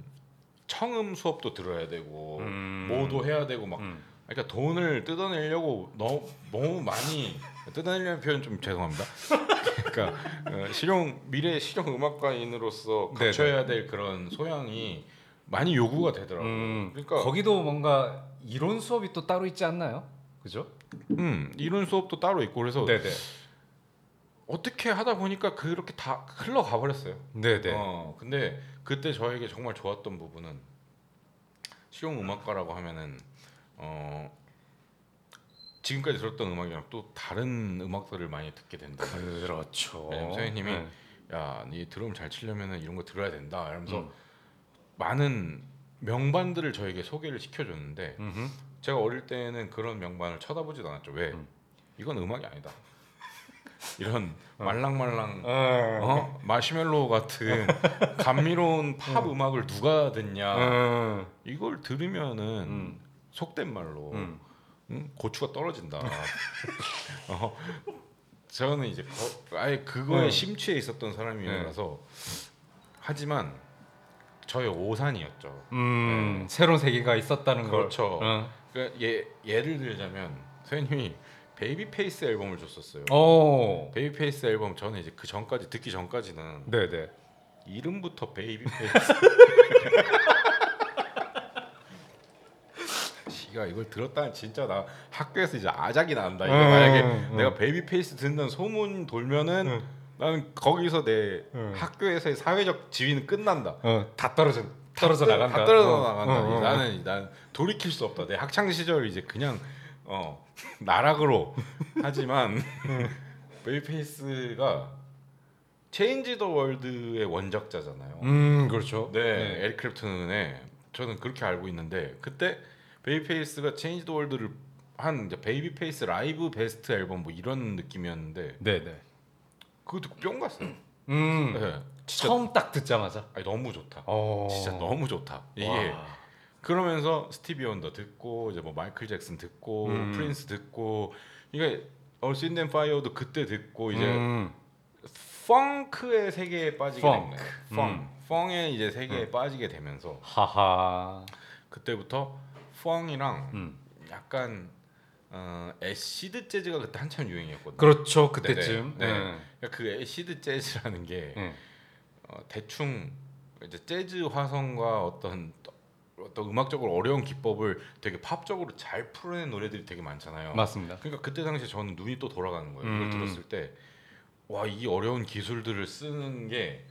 청음 수업도 들어야 되고 음. 뭐도 해야 되고 막 음. 그러니까 돈을 뜯어내려고 너무 너무 많이 뜯어내려는 표현 좀 죄송합니다. 그러니까 어, 실용 미래 실용 음악가인으로서 네네. 갖춰야 될 그런 소양이 많이 요구가 되더라고요. 음. 그러니까 거기도 뭔가 이론 수업이 또 따로 있지 않나요? 그죠? 음, 이론 수업도 따로 있고 그래서 네네. 어떻게 하다 보니까 그렇게 다 흘러가 버렸어요. 네네. 어, 근데 그때 저에게 정말 좋았던 부분은 실용 음악가라고 하면은 어, 지금까지 들었던 음악이랑 또 다른 음악들을 많이 듣게 된다. 그렇죠. 왜냐면 선생님이 네. 야, 네 드럼 잘 치려면은 이런 거 들어야 된다. 이러면서 음. 많은 명반들을 저에게 소개를 시켜줬는데 음흠. 제가 어릴 때는 그런 명반을 쳐다보지도 않았죠. 왜? 음. 이건 음악이 아니다. 이런 말랑말랑 어. 어? 마시멜로 같은 감미로운 팝 음악을 누가 듣냐 음. 이걸 들으면은 음. 속된 말로 음. 응? 고추가 떨어진다. 어, 저는 이제 거, 아예 그거에 음. 심취해 있었던 사람이라서 하지만 저의 오산이었죠. 음. 새로운 세계가 있었다는 걸. 그렇죠. 어. 그러니까 예, 예를 들자면 선생님이 베이비 페이스 앨범을 줬었어요. 오. 베이비 페이스 앨범 저는 이제 그 전까지 듣기 전까지는 네 네. 이름부터 베이비 페이스. 씨가 이걸 들었다는 진짜 나 학교에서 이제 아작이 난다. 이거 음, 만약에 음. 내가 베이비 페이스 듣는 소문 돌면은 음. 나는 거기서 내 음. 학교에서의 사회적 지위는 끝난다. 어. 다 떨어져 떨어져 다, 나간다. 다 떨어져 어. 나간다. 어, 어, 어. 나는 난 돌이킬 수 없다. 내 학창 시절 이제 그냥 어 나락으로 하지만 베이비 페이스가 Change the World의 원작자잖아요. 음 그렇죠. 네, 에릭 크랩튼의 저는 그렇게 알고 있는데 그때 베이비 페이스가 Change the World를 한 이제 베이비 페이스 라이브 베스트 앨범 뭐 이런 느낌이었는데 네네. 그거 듣고 뿅 갔어요. 음. 네, 처음 딱 듣자마자. 아니, 너무 좋다. 어. 진짜 너무 좋다. 이게 와. 그러면서 스티비 원더 듣고 이제 뭐 마이클 잭슨 듣고 음. 프린스 듣고 이게 앤 파이어도 그때 듣고 이제 음. funk의 세계에 빠지게 된 funk. 거예요. funk, 음. funk의 이제 세계에 빠지게 되면서 하하. 그때부터 funk랑 음. 약간 어, acid jazz가 그때 한참 유행이었거든요. 그렇죠. 그때쯤. 네네. 네. 네. 그러니까 그 acid jazz라는 게 네. 어, 대충 이제 재즈 화성과 어떤 어떤 음악적으로 어려운 기법을 되게 팝적으로 잘 풀어낸 노래들이 되게 많잖아요. 맞습니다. 그러니까 그때 당시에 저는 눈이 또 돌아가는 거예요. 음. 그걸 들었을 때 와 이 어려운 기술들을 쓰는 게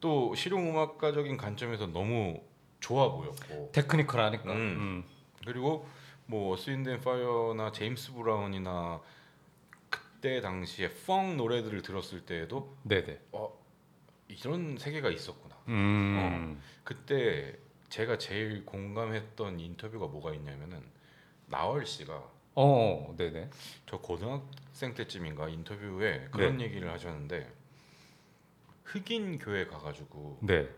또 실용 음악가적인 관점에서 너무 좋아 보였고 technical하니까. 음. 음. 그리고 뭐 스윈드 파이어나 제임스 브라운이나 그때 당시에 funk 노래들을 들었을 때에도 네네. 어 이런 세계가 있었구나. 음. 그때 제가 제일 공감했던 인터뷰가 뭐가 있냐면은 나얼 씨가 어, 네네. 저 고등학생 때쯤인가 인터뷰에 그런 얘기를 하셨는데 흑인 교회 가가지고 네.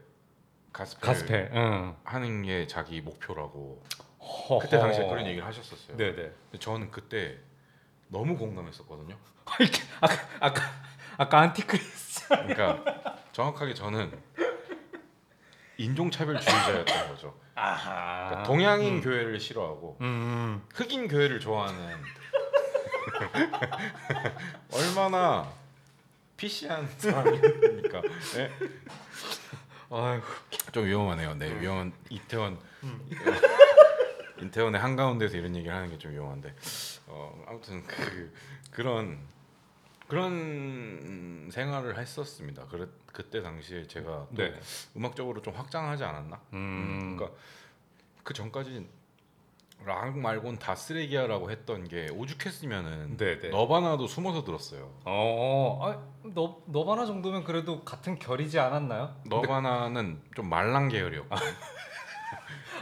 가스펠, 가스펠. 응. 하는 게 자기 목표라고 허허. 그때 당시에 그런 얘기를 하셨었어요. 네네. 근데 저는 그때 너무 공감했었거든요. 아까 아까 아까 Antichrist. 그러니까 정확하게 저는 인종차별주의자였던 거죠. 아하. 그러니까 동양인 교회를 싫어하고 음. 흑인 교회를 좋아하는 얼마나 피시한 사람입니까? 네? 좀 위험하네요. 네, 위험한 이태원 이태원의 한 가운데서 이런 얘기를 하는 게 좀 위험한데 어, 아무튼 그 그런 그런 생활을 했었습니다. 그래, 그때 당시에 제가 또 네. 음악적으로 좀 확장하지 않았나? 음. 그러니까 그 전까지 락 말곤 다 쓰레기야라고 했던 게 오죽했으면은 네네. 너바나도 숨어서 들었어요. 어. 아, 너 너바나 정도면 그래도 같은 결이지 않았나요? 너바나는 좀 말랑 계열이었고 아,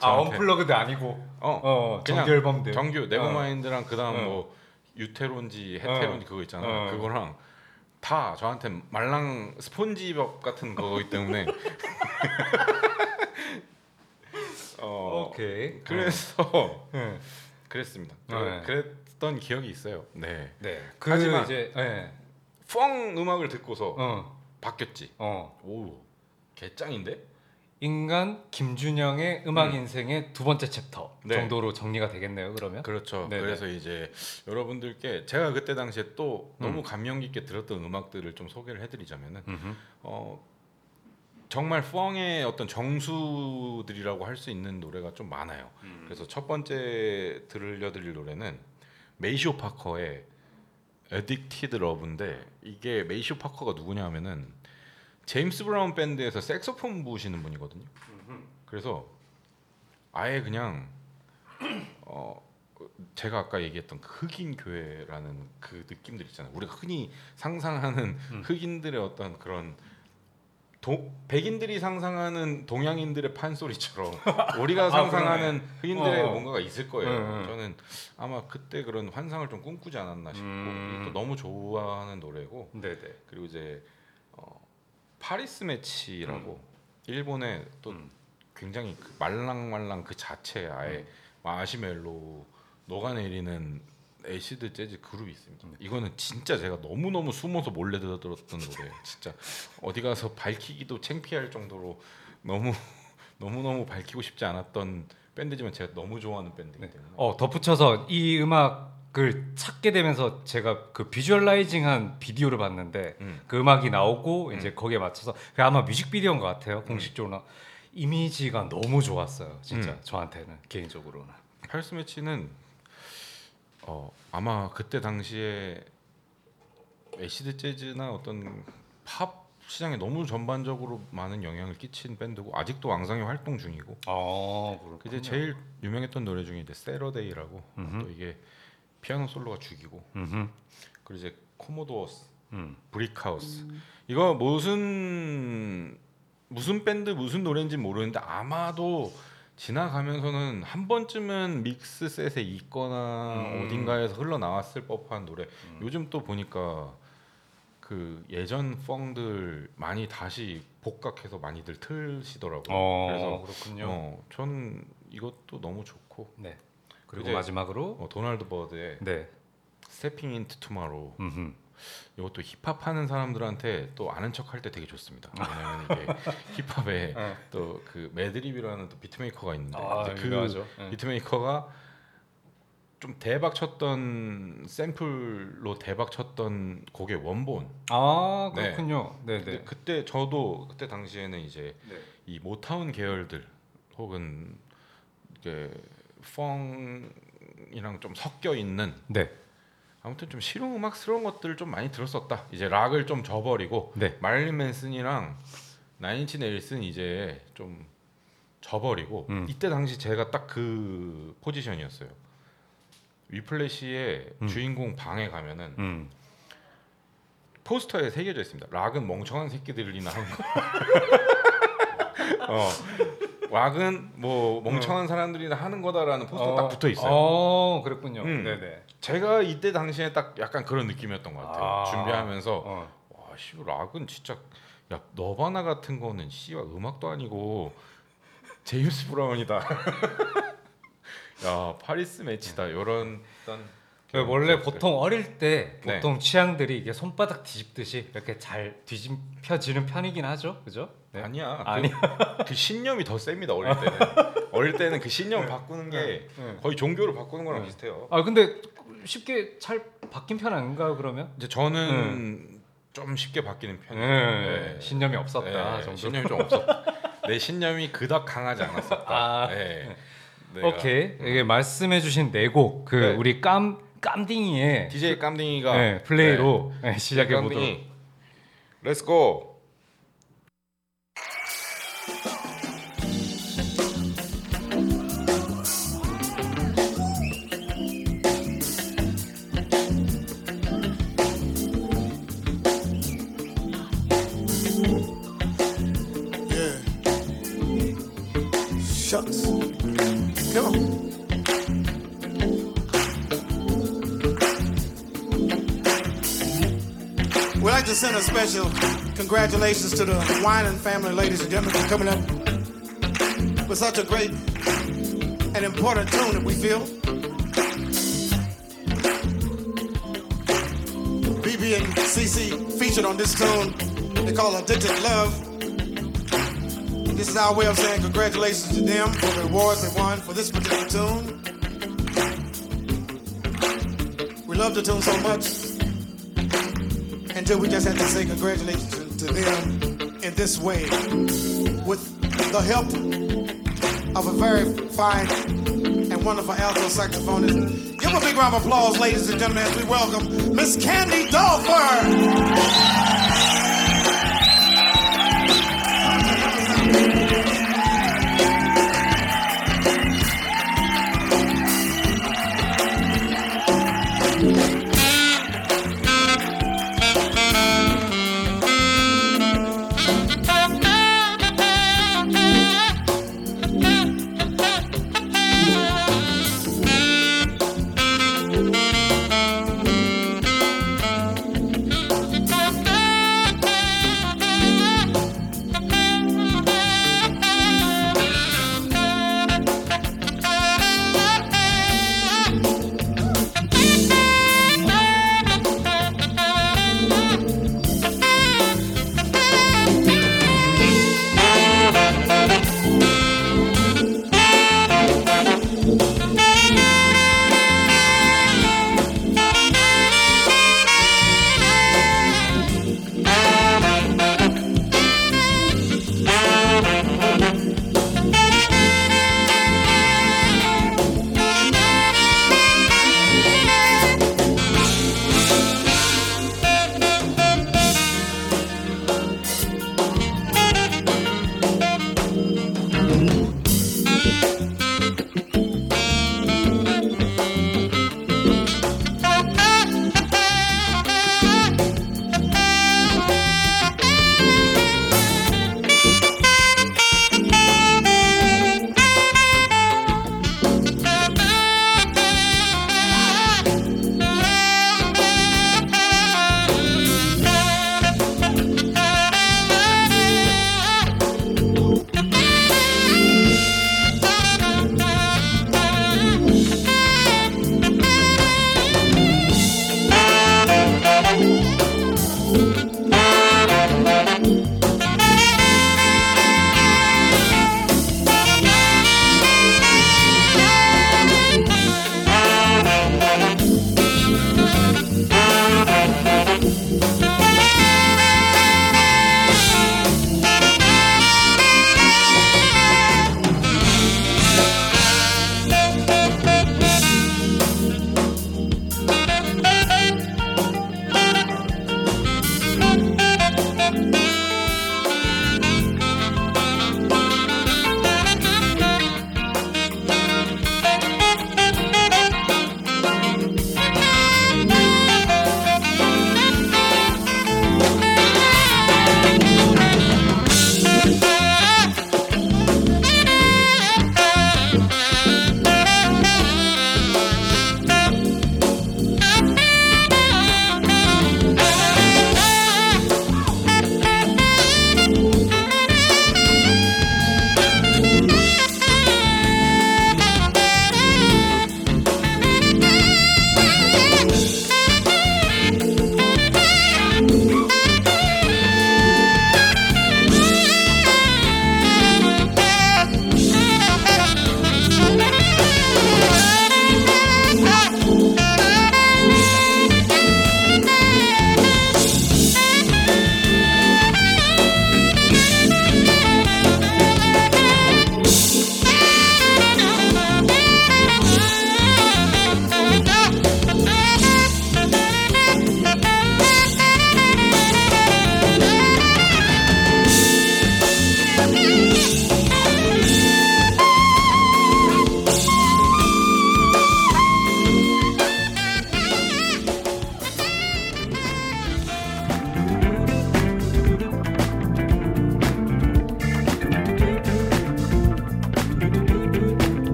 저한테- Unplugged 아니고 어, 어, 그냥 정규 앨범들. 정규 Nevermind랑 그다음 어. 뭐 Utero인지 hetero인지 그거 있잖아 어. 그거랑 다 저한테 말랑 스폰지밥 같은 거기 때문에 어 오케이. 그래서 네. 그랬습니다. 네. 그랬던 기억이 있어요. 네. 네. 그 하지만- 이제 네. 펑 음악을 듣고서 어. 바뀌었지. 어. 오 개짱인데? 인간 김준영의 음악 인생의 두 번째 챕터 네. 정도로 정리가 되겠네요. 그러면. 그렇죠. 네네. 그래서 이제 여러분들께 제가 그때 당시에 또 음. 너무 감명 깊게 들었던 음악들을 좀 소개를 해드리자면은 음흠. 어 정말 funk의 어떤 정수들이라고 할 수 있는 노래가 좀 많아요. 음. 그래서 첫 번째 들려드릴 노래는 메이쇼 파커의 Addictive Love인데 이게 메이쇼 파커가 누구냐면은 제임스 브라운 밴드에서 색소폰 부시는 분이거든요. 그래서 아예 그냥 어 제가 아까 얘기했던 그 흑인 교회라는 그 느낌들 있잖아요. 우리가 흔히 상상하는 음. 흑인들의 어떤 그런 도, 백인들이 상상하는 동양인들의 판소리처럼 우리가 아, 상상하는 흑인들의 어. 뭔가가 있을 거예요. 응, 응. 저는 아마 그때 그런 환상을 좀 꿈꾸지 않았나 싶고 음. 또 너무 좋아하는 노래고 네네. 그리고 이제 어, 파리스 매치라고 일본의 또 음. 굉장히 그 말랑말랑 그 자체 아예 마시멜로 녹아내리는 애시드 재즈 그룹이 있습니다. 이거는 진짜 제가 너무 너무 숨어서 몰래 들었던 노래예요. 진짜 어디 가서 밝히기도 창피할 정도로 너무 너무 너무 밝히고 싶지 않았던 밴드지만 제가 너무 좋아하는 밴드이기 네. 때문에. 어 덧붙여서 이 음악 을 찾게 되면서 제가 그 비주얼라이징한 비디오를 봤는데 음. 그 음악이 나오고 이제 거기에 맞춰서 그 아마 뮤직비디오인 것 같아요 공식적으로 이미지가 너무 좋았어요 진짜 음. 저한테는 개인적으로는 파리스 매치는 어, 아마 그때 당시에 acid 재즈나 어떤 팝 시장에 너무 전반적으로 많은 영향을 끼친 밴드고 아직도 왕성히 활동 중이고 어그 이제 제일 유명했던 노래 중에 이제 Saturday라고. 또 이게 피아노 솔로가 죽이고 음흠. 그리고 이제 코모도어스 음. Brick House 이거 무슨 무슨 밴드 무슨 노래인지 모르는데 아마도 지나가면서는 한 번쯤은 믹스 셋에 있거나 음. 어딘가에서 흘러나왔을 법한 노래 요즘 또 보니까 그그 예전 funk들 많이 다시 복각해서 많이들 틀시더라고요. 어, 그래서 그렇군요. 어, 전 이것도 너무 좋고 네. 그리고 이제- 마지막으로 어, 도널드 버드의 네. Stepping into Tomorrow. 이것도 힙합 하는 사람들한테 또 아는 척 할 때 되게 좋습니다. 왜냐면 이게 힙합에 네. 또그 매드립이라는 또 beatmaker가 있는데 아, 이제 그 유명하죠. 네. beatmaker가 좀 대박 쳤던 샘플로 대박 쳤던 곡의 원본. 아 네. 그렇군요. 네, 네. 그때 저도 그때 당시에는 이제 네. 이 모타운 계열들 혹은 이게 펑이랑 좀 섞여 있는 네. 아무튼 좀 실용 음악스러운 것들을 좀 많이 들었었다. 이제 락을 좀 져버리고 네. 마릴린 맨슨이랑 나인치 네일슨 이제 좀 져버리고 음. 이때 당시 제가 딱 그 포지션이었어요. 위플래시의 음. 주인공 방에 가면은 음. 포스터에 새겨져 있습니다. 락은 멍청한 새끼들이나 하는 거. 어. 락은 뭐 멍청한 사람들이나 하는 거다라는 포스터 딱 붙어 있어요. 어, 그랬군요. 음. 네, 네. 제가 이때 당시에 딱 약간 그런 느낌이었던 것 같아요. 아. 준비하면서 어. 와, 씨, 락은 진짜 야 너바나 같은 거는 씨와 음악도 아니고 제임스 브라운이다. 야 파리스 매치다. 이런 어떤 그 원래 보통 어릴 때 네. 보통 취향들이 이게 손바닥 뒤집듯이 이렇게 잘 뒤집혀지는 편이긴 하죠, 그죠? 네. 아니야. 아니. 그, 그 신념이 더 셉니다. 어릴 때는. 어릴 때는 그 신념 바꾸는 게 네. 거의 종교를 바꾸는 거랑 네. 비슷해요. 아 근데 쉽게 잘 바뀐 편 아닌가요, 그러면? 이제 저는 좀 쉽게 바뀌는 편이에요. 네. 네. 신념이 없었다 네, 정도. 신념이 좀 없었다. 내 신념이 그닥 강하지 않았었다. 아. 네. 오케이. 이게 말씀해주신 네곡 그 네. 우리 깜 깜딩이의 DJ 깜딩이가 네, 플레이로 네, 시작해 보도록. Let's go. Yeah. Shucks. Come on. We'd like to send a special congratulations to the Winan family, ladies and gentlemen, for coming up with such a great and important tune that we feel. BB and CC featured on this tune. They call Addicted Love. This is our way of saying congratulations to them for the awards they won for this particular tune. We love the tune so much until we just had to say congratulations to, them in this way with the help of a very fine and wonderful alto saxophonist. Give a big round of applause, ladies and gentlemen, as we welcome Miss Candy Dolfer.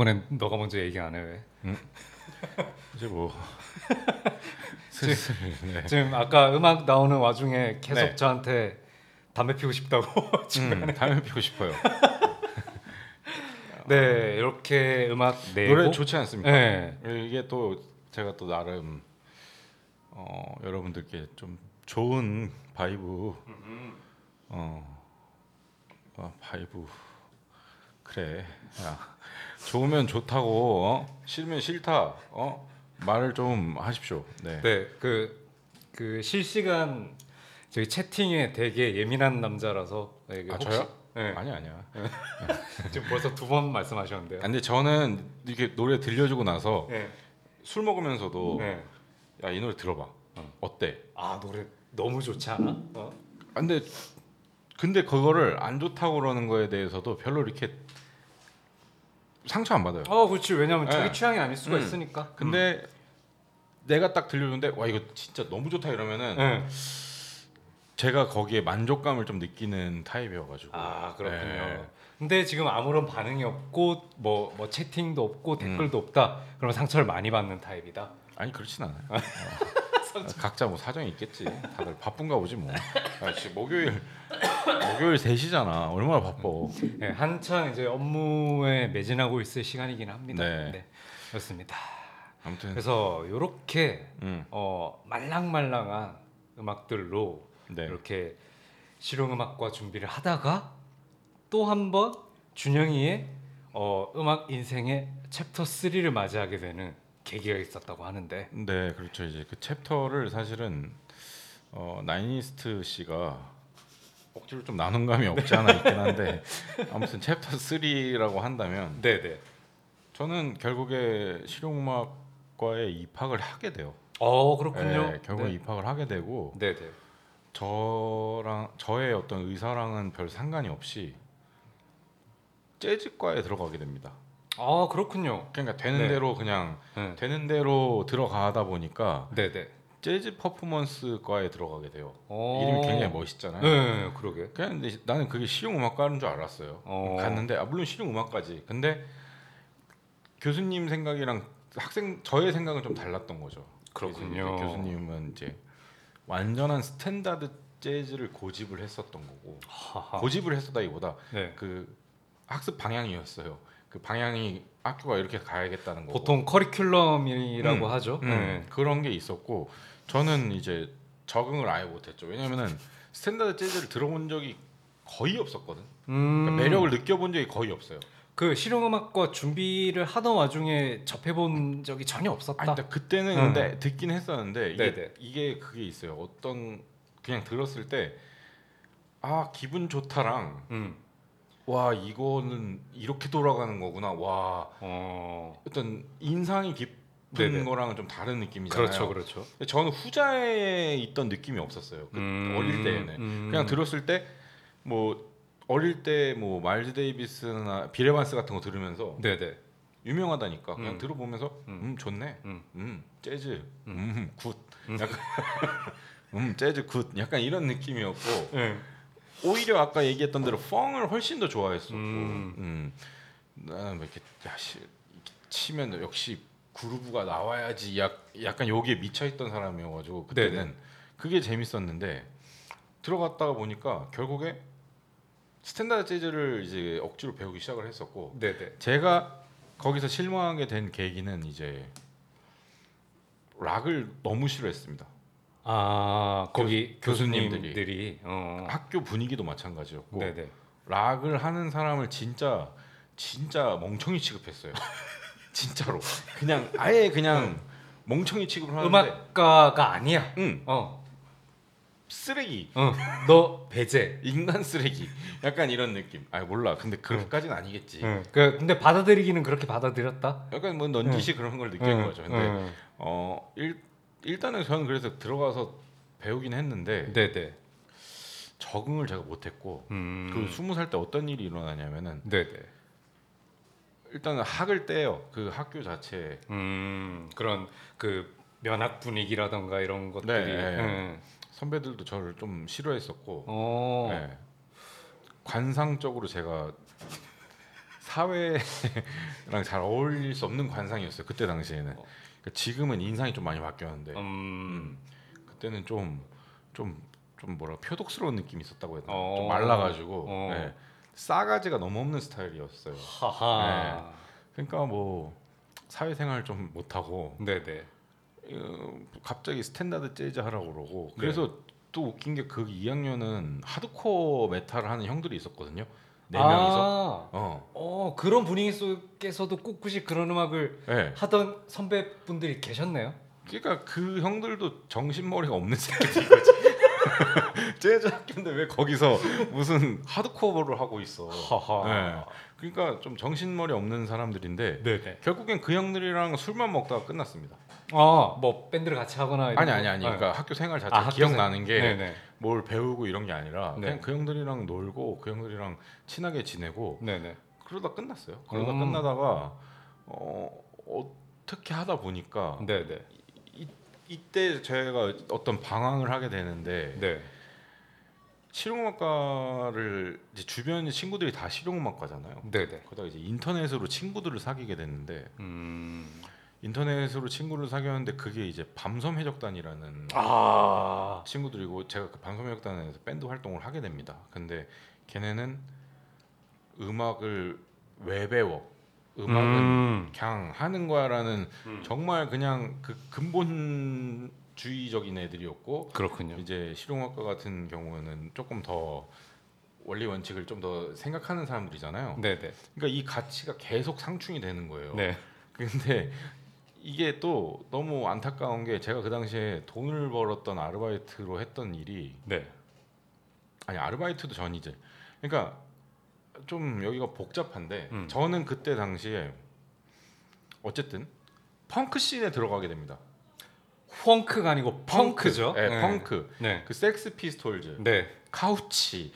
이번엔 너가 먼저 얘기 안 해? 왜? 이제 뭐 슬슬 네. 지금 아까 음악 나오는 와중에 계속 네. 저한테 담배 피우고 싶다고 지금 음, 담배 피고 싶어요. 네 이렇게 음악 내고 노래 좋지 않습니까? 네. 이게 또 제가 또 나름 어, 여러분들께 좀 좋은 vibe 어, 어 vibe 그래 야 좋으면 좋다고 어? 싫으면 싫다 어 말을 좀 하십시오. 네. 네, 그, 그 실시간 저희 채팅에 되게 예민한 남자라서 네, 이게 아 혹시- 저요? 네, 아니 아니야. 지금 벌써 두 번 말씀하셨는데요. 아, 근데 저는 이렇게 노래 들려주고 나서 네, 술 먹으면서도 네. 야 이 노래 들어봐. 어때? 아 노래 너무 좋지 않아? 어? 아, 근데 근데 그거를 안 좋다고 그러는 거에 대해서도 별로 이렇게 상처 안 받아요. 어, 그렇지. 왜냐면 네. 자기 취향이 아닐 수가 음. 있으니까. 근데 내가 딱 들려주는데 와 이거 진짜 너무 좋다 이러면은 네. 제가 거기에 만족감을 좀 느끼는 타입이어가지고. 아 그렇군요. 네. 근데 지금 아무런 반응이 없고 뭐, 뭐 채팅도 없고 댓글도 음. 없다. 그러면 상처를 많이 받는 타입이다. 아니 그렇진 않아요. 어. 각자 뭐 사정이 있겠지. 다들 바쁜가 보지 뭐. 아, 지 목요일 목요일 3시잖아. 얼마나 바빠. 네, 한창 이제 업무에 매진하고 있을 시간이긴 합니다. 네. 그렇습니다. 아무튼 그래서 이렇게 음, 어, 말랑말랑한 음악들로 네. 이렇게 실용 음악과 준비를 하다가 또 한 번 준영이의 어, 음악 인생의 챕터 3를 맞이하게 되는 계기가 있었다고 하는데 네, 그렇죠. 이제 그 챕터를 사실은 어, 나이니스트 씨가 억지로 좀 나눈 감이 없지 않아 있긴 한데 아무튼 챕터 3라고 한다면 네 네. 저는 결국에 실용음악과에 입학을 하게 돼요. 어 그렇군요. 네, 결국에 네. 입학을 하게 되고 네 네. 저랑 저의 어떤 의사랑은 별 상관이 없이 재즈과에 들어가게 됩니다. 아 그렇군요. 그러니까 되는 네. 대로 그냥 네. 되는 대로 들어가다 보니까 네네. 재즈 퍼포먼스과에 들어가게 돼요. 어. 이름이 굉장히 멋있잖아요. 네, 그러게. 그냥 근데 나는 그게 실용 음악과인 줄 알았어요. 어. 갔는데 아 물론 실용 음악까지. 근데 교수님 생각이랑 학생 저의 생각은 좀 달랐던 거죠. 그렇군요. 이제 교수님은 이제 완전한 스탠다드 재즈를 고집을 했었던 거고 하하. 고집을 했었다기보다 네. 그 학습 방향이었어요. 그 방향이 학교가 이렇게 가야겠다는 거고. 보통 커리큘럼이라고 음, 하죠. 음, 네. 그런 게 있었고 저는 이제 적응을 아예 못했죠. 왜냐면은 스탠다드 재즈를 들어본 적이 거의 없었거든. 음, 그러니까 매력을 느껴본 적이 거의 없어요. 그 실용음악과 준비를 하던 와중에 접해본 적이 전혀 없었다. 아니, 근데 그때는 음. 근데 듣긴 했었는데 이게, 네네. 이게 그게 있어요. 어떤 그냥 들었을 때 아 기분 좋다랑 음. 와 이거는 이렇게 돌아가는 거구나. 와 어. 어떤 인상이 깊은 네네. 거랑은 좀 다른 느낌이잖아요. 그렇죠, 그렇죠. 근데 저는 후자에 있던 느낌이 없었어요. 그 음, 어릴 때에는 음. 그냥 들었을 때 뭐 어릴 때 뭐 마일즈 데이비스나 비레반스 같은 거 들으면서 네네. 유명하다니까 그냥 음. 들어보면서 음, 음. 좋네 음. 음, 재즈 음 good 약간 음 재즈 good 약간 이런 느낌이었고 네. 오히려 아까 얘기했던 대로 funk을 훨씬 더 좋아했었고 음. 음. 나는 뭐 이렇게 야씨 치면 역시 groove가 나와야지 약, 약간 여기에 미쳐있던 사람이어가지고 그때는 네네. 그게 재밌었는데 들어갔다가 보니까 결국에 스탠다드 재즈를 이제 억지로 배우기 시작을 했었고 네네. 제가 거기서 실망하게 된 계기는 이제 락을 너무 싫어했습니다. 아 거기 교- 교수님들이. 교수님들이 어. 학교 분위기도 마찬가지였고 네네. 락을 하는 사람을 진짜 진짜 멍청이 취급했어요. 진짜로 그냥 아예 그냥 멍청이 취급을 하는데 음악가가 아니야. 응 어. 쓰레기 어. 너 배제. 인간 쓰레기 약간 이런 느낌. 아 몰라 근데 그렇게까지는 아니겠지. 응. 그 근데 받아들이기는 그렇게 받아들였다. 약간 뭐 넌지시 그런 걸 느낀 응, 거죠. 근데 응. 어 일, 일단은 저는 그래서 들어가서 배우긴 했는데 네네. 적응을 제가 못했고 음. 그 스무 살 때 어떤 일이 일어나냐면은 네네. 일단은 학을 떼요 그 학교 자체에 음 그런 그 면학 분위기라던가 이런 것들이. 네, 네. 응. 선배들도 저를 좀 싫어했었고 어. 네. 관상적으로 제가 사회랑 잘 어울릴 수 없는 관상이었어요. 그때 당시에는. 그러니까 지금은 인상이 좀 많이 바뀌었는데 음. 그때는 좀 좀 좀 뭐라 표독스러운 느낌이 있었다고 해야 되나? 어. 좀 말라가지고 어. 네. 싸가지가 너무 없는 스타일이었어요. 하하. 그러니까 뭐 사회생활 좀 못하고 네, 네. 어, 갑자기 스탠다드 재즈 하라고 그러고 네. 그래서 또 웃긴 게 그 2학년은 하드코어 메탈을 하는 형들이 있었거든요. 네 아. 명이서. 어. 어, 그런 분위기 속에서도 꿋꿋이 그런 음악을 네. 하던 선배분들이 계셨네요. 그러니까 그 형들도 정신머리가 없는 새끼들인 거지. 재즈 학교인데 왜 거기서 무슨 하드코어를 하고 있어. 네. 그러니까 좀 정신머리 없는 사람들인데 네, 네. 결국엔 그 형들이랑 술만 먹다가 끝났습니다. 아, 뭐 밴드를 같이 하거나 아니 거? 아니 아니. 네. 그러니까 학교 생활 자체 아, 기억나는 게 네, 네. 뭘 배우고 이런 게 아니라 네. 그냥 그 형들이랑 놀고 그 형들이랑 친하게 지내고 네, 네. 그러다 끝났어요. 그러다 음. 끝나다가 어, 어떻게 하다 보니까 네, 네. 이, 이때 제가 어떤 방황을 하게 되는데 네. 실용음악과를 이제 주변 친구들이 다 실용음악과잖아요. 네, 네. 그러다가 이제 인터넷으로 친구들을 사귀게 됐는데 음. 인터넷으로 친구를 사귀었는데 그게 이제 밤섬 해적단이라는 아. 친구들이고 제가 그 밤섬 해적단에서 밴드 활동을 하게 됩니다. 근데 걔네는 음악을 왜 배워? 음악은 음. 그냥 하는 거야라는 정말 그냥 그 근본주의적인 애들이었고 그렇군요. 이제 실용음악과 같은 경우에는 조금 더 원리 원칙을 좀 더 생각하는 사람들이잖아요. 네, 네. 그러니까 이 가치가 계속 상충이 되는 거예요. 네. 근데 이게 또 너무 안타까운 게 제가 그 당시에 돈을 벌었던 아르바이트로 했던 일이 네. 아니 아르바이트도 전이제 그러니까 좀 여기가 복잡한데 음. 저는 그때 당시에 어쨌든 펑크 씬에 들어가게 됩니다. 펑크가 아니고 펑크죠. 네, 펑크. 네. 그 섹스 피스톨즈, 네. 카우치,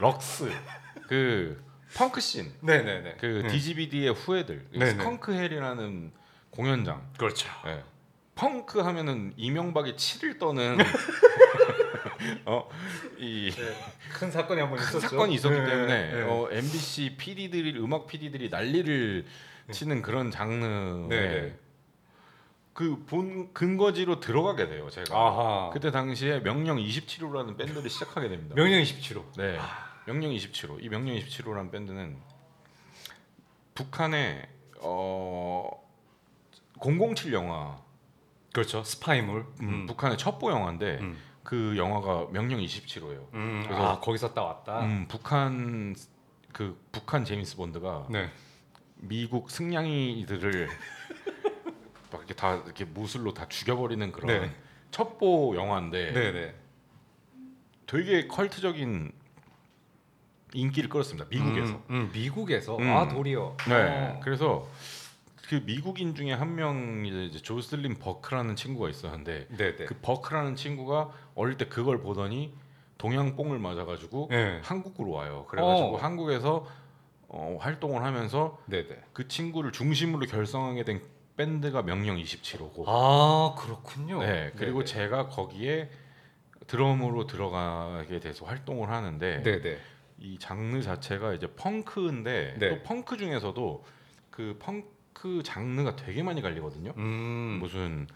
럭스, 그 펑크 씬, 네, 네, 네. 그 음. DGBD의 후예들, 네네. 스컹크 헬이라는 공연장. 그렇죠. 예. 펑크 하면은 이명박이 치를 떠는 어이 큰 사건이 한번 있었죠. 사건이 있었기 네, 때문에 네. 어, MBC PD들이 음악 PD들이 난리를 치는 그런 장르에 네, 네. 그본 근거지로 들어가게 돼요 제가 아하. 그때 당시에 명령 27호라는 밴드를 시작하게 됩니다. 명령 27호. 네, 명령 27호. 이 명령 27호라는 밴드는 북한의 어 007 영화, 그렇죠. 스파이물. 음, 북한의 첩보 영화인데 음. 그 영화가 명령 27호예요. 음. 그래서- 아, 거기서 딱 왔다. 음, 북한 그 북한 제임스 본드가 네. 미국 승냥이들을 막 이렇게 다 이렇게 무술로 다 죽여버리는 그런 네. 첩보 영화인데 네, 네. 되게 컬트적인 인기를 끌었습니다. 미국에서. 음, 음, 미국에서. 음. 아, 도리어. 네. 어. 그래서 그 미국인 중에 한 명이 이제 조슬린 버크라는 친구가 있었는데 네, 네. 그 버크라는 친구가 어릴 때 그걸 보더니 동양 뽕을 맞아가지고 네. 한국으로 와요. 그래가지고 어. 한국에서 어, 활동을 하면서 네, 네. 그 친구를 중심으로 결성하게 된 밴드가 명령 27호고. 아, 그렇군요. 네. 그리고 네, 제가 거기에 드럼으로 들어가게 돼서 활동을 하는데 네, 네. 이 장르 자체가 이제 펑크인데 네. 또 펑크 중에서도 그 펑크 장르가 되게 많이 갈리거든요. 음. 무슨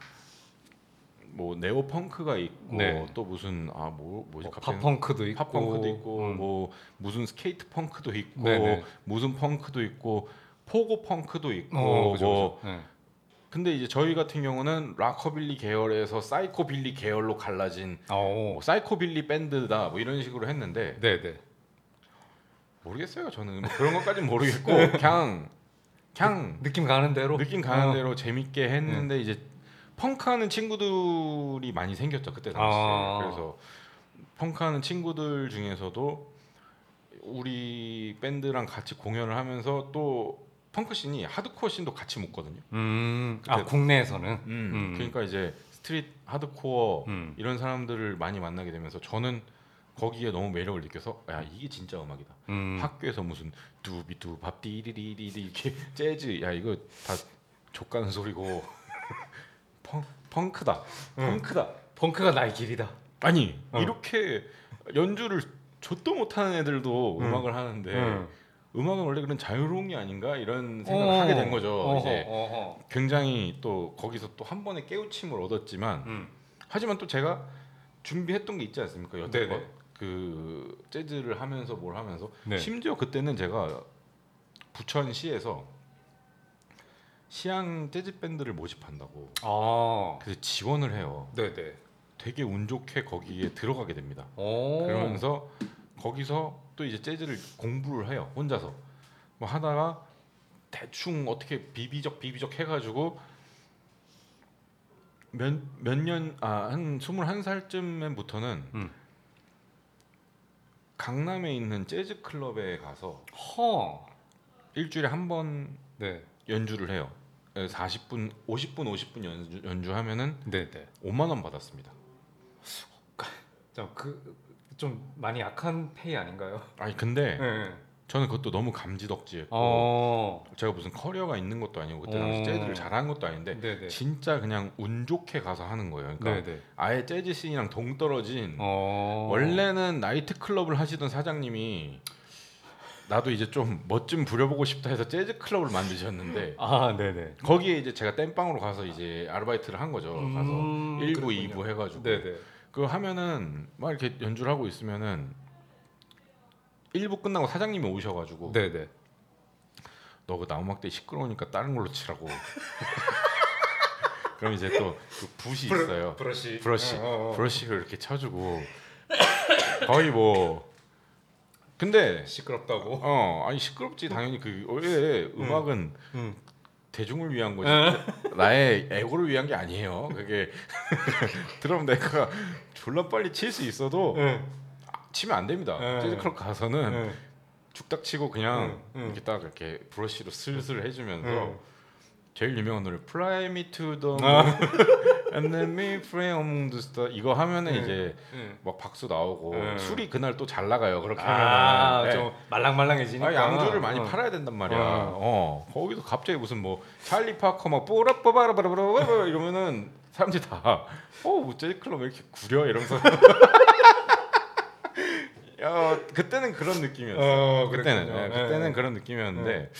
뭐 neo punk가 있고 네. 또 무슨 아뭐 뭐지 뭐 갑자기 pop punk도 있고 pop punk도 있고 음. 뭐 무슨 skate punk도 있고 네네. 무슨 펑크도 있고 pogo punk도 있고 어, 그죠, 뭐 그죠. 네. 근데 이제 저희 같은 경우는 락커빌리 계열에서 psychobilly 계열로 갈라진 어. 뭐 psychobilly 밴드다 뭐 이런 식으로 했는데 네, 네. 모르겠어요 저는 뭐 그런 것까지는 모르겠고 그냥 그냥 느낌 가는 대로 느낌 가는 어. 대로 재밌게 했는데 이제 펑크하는 친구들이 많이 생겼죠 그때 당시에 아. 그래서 펑크하는 친구들 중에서도 우리 밴드랑 같이 공연을 하면서 또 펑크 씬이 하드코어 씬도 같이 묶거든요. 음. 아, 국내에서는 음, 음. 그러니까 이제 스트릿 하드코어 음. 이런 사람들을 많이 만나게 되면서 저는 거기에 너무 매력을 느껴서 야 이게 진짜 음악이다. 음. 학교에서 무슨 두비 두 밥 디리리리리 이렇게 재즈 야 이거 다 족가는 소리고 펑 펑크다 펑크다 펑크가 나의 길이다. 아니 어. 이렇게 연주를 좆도 못하는 애들도 음. 음. 악을 하는데 음. 음악은 원래 그런 자유로운 게 아닌가 이런 생각을 어. 하게 된 거죠. 어허, 이제 어허. 굉장히 또 거기서 또 한 번의 깨우침을 얻었지만 음. 하지만 또 제가 준비했던 게 있지 않습니까? 여태껏 네네. 그 재즈를 하면서 뭘 하면서 네. 심지어 그때는 제가 부천시에서 시향 재즈 밴드를 모집한다고 아. 그래서 지원을 해요. 네네. 되게 운 좋게 거기에 들어가게 됩니다. 오. 그러면서 거기서 또 이제 재즈를 공부를 해요 혼자서 뭐 하다가 대충 어떻게 비비적 비비적 해가지고 몇 몇 년 아한 21살쯤부터는 음. 강남에 있는 재즈 클럽에 가서 허. 일주일에 한 번 네. 연주를 해요. 40분, 50분, 50분 연주, 연주하면은 네 네. 5만 원 받았습니다. 그좀 많이 약한 페이 아닌가요? 아니 근데 네. 저는 그것도 너무 감지덕지했고 어. 제가 무슨 커리어가 있는 것도 아니고 그때 어. 당시 재즈를 잘하는 것도 아닌데 네네. 진짜 그냥 운 좋게 가서 하는 거예요. 그러니까 네네. 아예 재즈 씬이랑 동떨어진 어. 원래는 나이트 클럽을 하시던 사장님이 나도 이제 좀 멋 좀 부려보고 싶다 해서 재즈 클럽을 만드셨는데 아 네네. 거기에 이제 제가 땜빵으로 가서 이제 아르바이트를 한 거죠. 가서 음, 1부, 그렇군요. 2부 해가지고 네네. 그거 하면은 막 이렇게 연주를 하고 있으면은 1부 끝나고 사장님이 오셔가지고 네네. 너 그 나무막대 시끄러우니까 다른 걸로 치라고. 그럼 이제 또 그 붓이 있어요. 브러쉬. 브러쉬, 어, 어, 어. 브러쉬를 이렇게 쳐주고 거의 뭐. 근데 시끄럽다고. 어 아니 시끄럽지 당연히 그 원래 음악은 음. 대중을 위한 거지 나의 에고를 위한 게 아니에요. 그게 들으면 내가 졸라 빨리 칠 수 있어도 네. 치면 안 됩니다. 네. 재즈 클럽 가서는 네. 죽딱 치고 그냥 응, 응. 이렇게 딱 이렇게 브러쉬로 슬슬 해주면서 응. 제일 유명한 노래 Fly Me to the Moon 아. and Let Me Fly Among the Stars 이거 하면은 응. 이제 응. 막 박수 나오고 응. 술이 그날 또 잘 나가요 그렇게 아, 하면은 좀 말랑말랑해지니까. 아, 양주를 많이 어. 팔아야 된단 말이야. 어. 어. 거기서 갑자기 무슨 뭐 찰리 파커 막 뽀라빠바라바라바라 이러면은 사람들이 다 어, 재즈 클럽 왜 이렇게 구려 이러면서 야, 그때는 그런 느낌이었어. 어, 그때는 그랬군요. 네, 그때는 네. 그런 느낌이었는데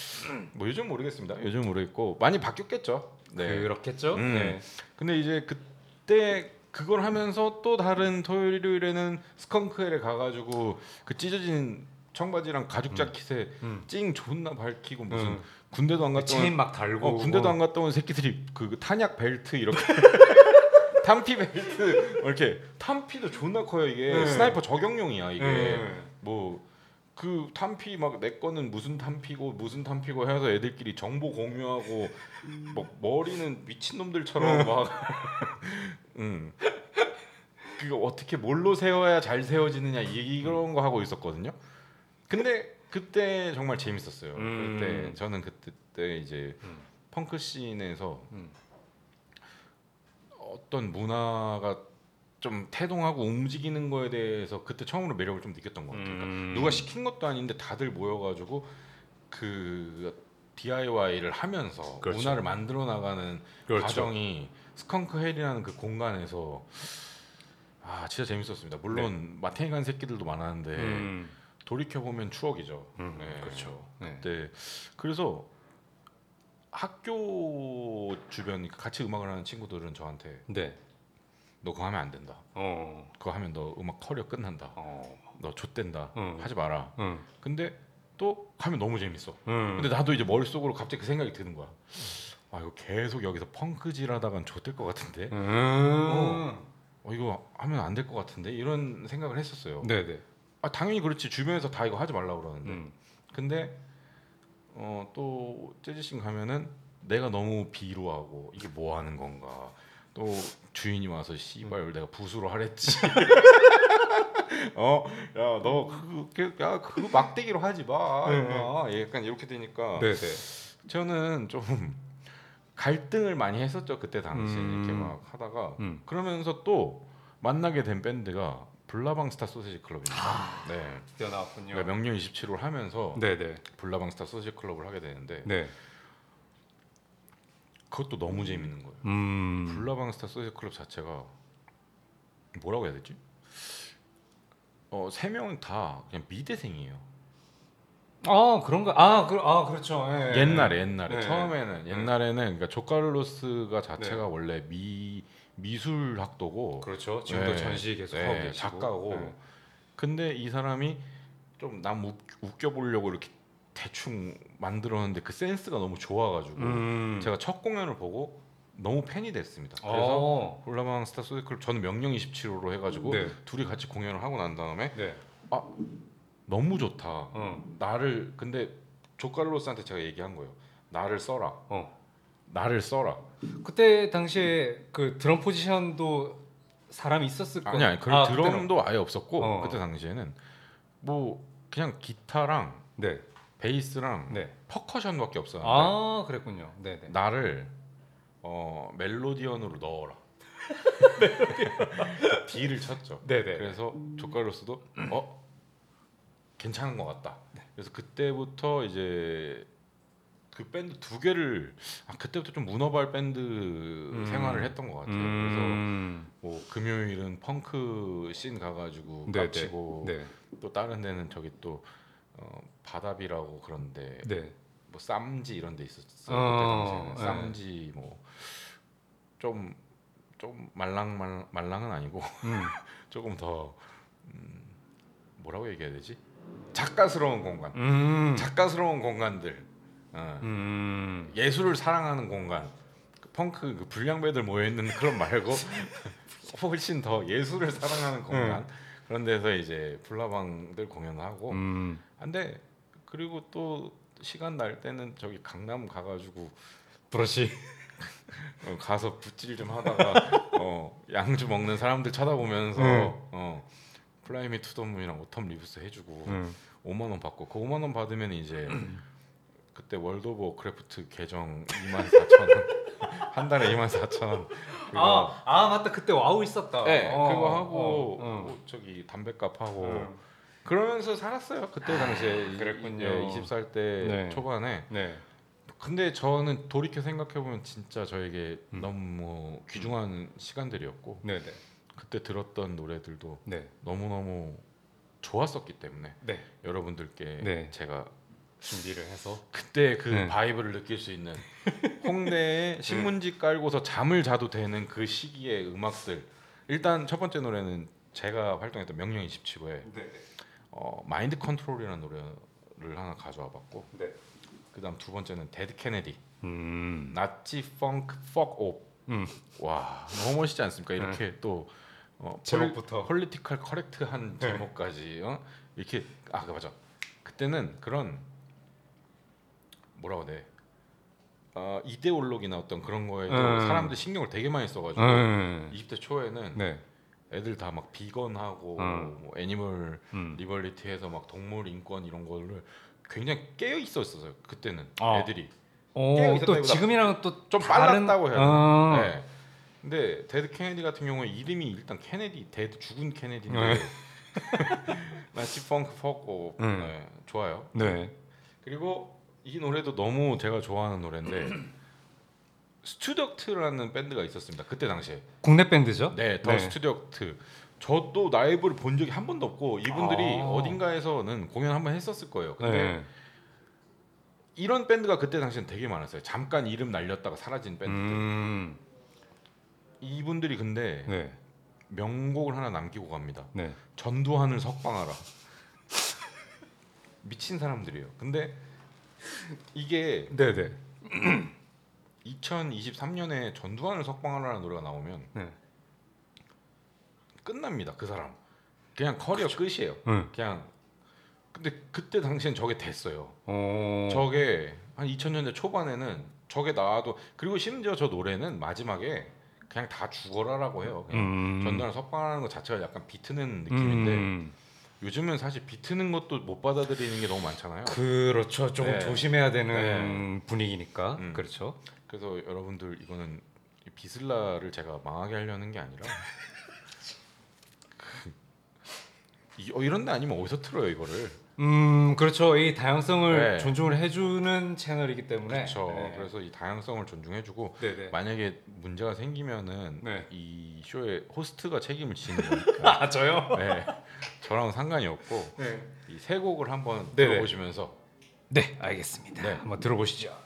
뭐 요즘 모르겠습니다. 요즘 모르겠고 많이 바뀌었겠죠. 네. 그렇겠죠. 음. 네. 근데 이제 그때 그걸 하면서 또 다른 토요일 일요일에는 스컹크 헬에 가가지고 그 찢어진 청바지랑 가죽 자켓에 음. 찡 존나 박히고 무슨 음. 군대도 안 갔다 체인 온막 달고. 어, 군대도 안 갔다 온 새끼들이 그 탄약 벨트 이렇게 탄피 벨트 뭐 이렇게 탄피도 존나 커요 이게 네. sniper 저격용이야 이게 네. 뭐그 탄피 막 내 거는 무슨 탄피고 무슨 탄피고 해서 애들끼리 정보 공유하고 뭐 머리는 미친 놈들처럼 막 음. 그거 어떻게 뭘로 세워야 잘 세워지느냐 이- 이런 거 하고 있었거든요. 근데 그때 정말 재밌었어요. 음. 그때 저는 그때 때 이제 음. 펑크 씬에서 음. 어떤 문화가 좀 태동하고 움직이는 거에 대해서 그때 처음으로 매력을 좀 느꼈던 것 같아요. 그러니까 음. 누가 시킨 것도 아닌데 다들 모여가지고 그 DIY를 하면서 그렇죠. 문화를 만들어 나가는 그렇죠. 과정이 스컹크 헬이라는 그 공간에서 아 진짜 재밌었습니다. 물론 마탱이 간 새끼들도 많았는데 네. 음. 돌이켜 보면 추억이죠. 음, 네. 그렇죠. 네. 네. 그래서 학교 주변 같이 음악을 하는 친구들은 저한테 네. 너 그거 하면 안 된다. 어. 그거 하면 너 음악 커리어 끝난다. 어. 너 좆된다. 응. 하지 마라. 응. 근데 또 하면 너무 재밌어. 음. 근데 나도 이제 머릿속으로 갑자기 그 생각이 드는 거야. 아 이거 계속 여기서 펑크질 하다간 좆될 것 같은데. 음. 어 이거 하면 안 될 것 같은데 이런 생각을 했었어요. 네네. 아 당연히 그렇지 주변에서 다 이거 하지 말라 고 그러는데. 음. 근데 어, 또 재즈씬 가면은 내가 너무 비루하고 이게 뭐 하는 건가. 또 주인이 와서 씨발 내가 부수로 하랬지. 어, 야 너 그거 야 그거 막대기로 하지 마. 네, 임마. 약간 이렇게 되니까 네 네. 저는 좀 갈등을 많이 했었죠 그때 당시 음. 이렇게 막 하다가 음. 그러면서 또 만나게 된 밴드가 블라방스타 소세지 클럽입니다. 네. 드디어 나왔군요. 그러니까 명년 27호를 하면서 네네. 블라방스타 소세지 클럽을 하게 되는데 네. 그것도 너무 재밌는 거예요. 음. 블라방스타 소세지 클럽 자체가 뭐라고 해야 되지? 어, 세 명은 다 그냥 미대생이에요. 아 그런가? 아, 그, 아 그렇죠. 예, 예. 옛날에 옛날에 네. 처음에는 옛날에는 그러니까 조카를로스가 자체가 네. 원래 미 미술 학도고 그렇죠. 지금도 네. 전시 계속 네, 하고 계시고 작가고 네. 근데 이 사람이 좀 남 웃겨 보려고 이렇게 대충 만들었는데 그 센스가 너무 좋아가지고 음. 제가 첫 공연을 보고 너무 팬이 됐습니다. 그래서 어. 홀라방 스타 소디클 저는 명령 27호로 해가지고 네. 둘이 같이 공연을 하고 난 다음에 네. 아 너무 좋다. 어. 나를 근데 조카를로스한테 제가 얘기한 거예요. 나를 써라. 어. 나를 써라. 그때 당시에 그 드럼 포지션도 사람이 있었을 거예요. 아니 아니 그 아, 그때는- 드럼도 아예 없었고 어. 그때 당시에는 뭐 그냥 기타랑 네. 베이스랑 네. 퍼커션밖에 없었는데 아 그랬군요. 네, 네. 나를 어 멜로디언으로 넣어라. D를 쳤죠. 네네. 그래서 조카로서도 어 괜찮은 것 같다. 그래서 그때부터 이제 그 밴드 두 개를 아, 그때부터 좀 문어발 밴드 생활을 했던 것 같아요. 그래서 음. 뭐 금요일은 펑크 씬 가가지고 네네. 깝치고 네. 또 다른 데는 저기 또 어, 바다비라고 그런데 네. 뭐 쌈지 이런 데 있었어요. 어, 그때 당시에는 쌈지 뭐좀좀 말랑 말, 말랑은 아니고 음. 조금 더 음, 뭐라고 얘기해야 되지? 작가스러운 공간, 음. 작가스러운 공간들, 어, 음. 예술을 사랑하는 공간, 그 펑크 그 불량배들 모여 있는 그런 말고 훨씬 더 예술을 사랑하는 공간 그런 데서 이제 불나방들 공연하고 음. 근데 그리고 또 시간 날 때는 저기 강남 가가지고 브러쉬. 어, 가서 붓질 좀 하다가 어, 양주 먹는 사람들 쳐다보면서 음. 어, 플라이미 투더문이랑 오텀 리브스 해주고 음. 5만 원 받고 그 5만 원 받으면 이제 그때 World of Warcraft 계정 2만 4천 원. 한 달에 2만 4천 원. 그거 아, 아 맞다. 그때 와우 있었다. 네, 어, 그거 하고 어, 어. 뭐 저기 담배값 하고 어. 그러면서 살았어요. 그때 당시에 이- 그랬군요. 예, 20살 때 네. 초반에. 네. 근데 저는 돌이켜 생각해 보면 진짜 저에게 음. 너무 귀중한 시간들이었고 네, 네. 그때 들었던 노래들도 네. 너무 너무 좋았었기 때문에 네. 여러분들께 네. 제가 준비를 해서 그때 그 네. 바이브를 느낄 수 있는 홍대에 신문지 깔고서 잠을 자도 되는 그 시기의 음악들 일단 첫 번째 노래는 제가 활동했던 명령 27호에 네. 어, Mind Control이라는 노래를 하나 가져와 봤고 네. 그다음 두 번째는 Dead Kennedy 음. Nazi Punk Fuck Off 음. 와 너무 멋있지 않습니까 이렇게 또 어, 제목부터. political correct한 네. 제목까지 어? 이렇게 아그 맞아 그때는 그런 뭐라고 돼 어, 이데올로기나 어떤 그런 거에도 음. 사람들 신경을 되게 많이 써가지고 음. 20대 초에는 네. 애들 다 막 비건하고 음. 뭐 animal 음. liberty해서 막 동물 인권 이런 거를 굉장히 깨어 있었어요 그때는 아. 애들이 어, 깨어 또 있었다기보다 지금이랑 또좀 다른- 빨랐다고 해야 되나? 어. 네. 근데 Dead Kennedy 같은 경우에 이름이 일단 케네디, dead 죽은 케네디인데 네. Nazi Punk Fuck Off고 음. 네, 좋아요. 네. 그리고 이 노래도 너무 제가 좋아하는 노래인데 스튜덕트라는 밴드가 있었습니다. 그때 당시에. 국내 밴드죠? 네, 더 스튜덕트. 저도 라이브를 본 적이 한 번도 없고 이분들이 아. 어딘가에서는 공연 한 번 했었을 거예요. 근데 네. 이런 밴드가 그때 당시엔 되게 많았어요. 잠깐 이름 날렸다가 사라진 밴드들. 음. 이분들이 근데 네. 명곡을 하나 남기고 갑니다. 네. 전두환을 석방하라. 미친 사람들이에요. 근데 이게 네, 네. 2023년에 전두환을 석방하라는 노래가 나오면 네. 끝납니다. 그 사람. 그냥 커리어 끝이에요. 응. 그냥 근데 그때 당시엔 저게 됐어요. 어. 저게 한 2000년대 초반에는 저게 나와도 그리고 심지어 저 노래는 마지막에 그냥 다 죽어라라고 해요. 그냥 음. 전두환을 석방하는 것 자체가 약간 비트는 느낌인데 음. 요즘은 사실 비트는 것도 못 받아들이는 게 너무 많잖아요. 그렇죠. 조금 네. 조심해야 되는 분위기니까. 음. 그렇죠. 그래서 여러분들 이거는 이 비슬라를 제가 망하게 하려는 게 아니라 그, 이, 어, 이런 데 아니면 어디서 틀어요 이거를 음, 그렇죠. 이 다양성을 네. 존중을 해주는 채널이기 때문에. 그렇죠 네. 그래서 이 다양성을 존중해주고 네, 네. 만약에 문제가 생기면은 네. 이 쇼의 호스트가 책임을 지는 거니까 아 저요? 네, 저랑은 상관이 없고 네. 이세 곡을 한번 네네. 들어보시면서 네, 알겠습니다. 네. 한번 들어보시죠.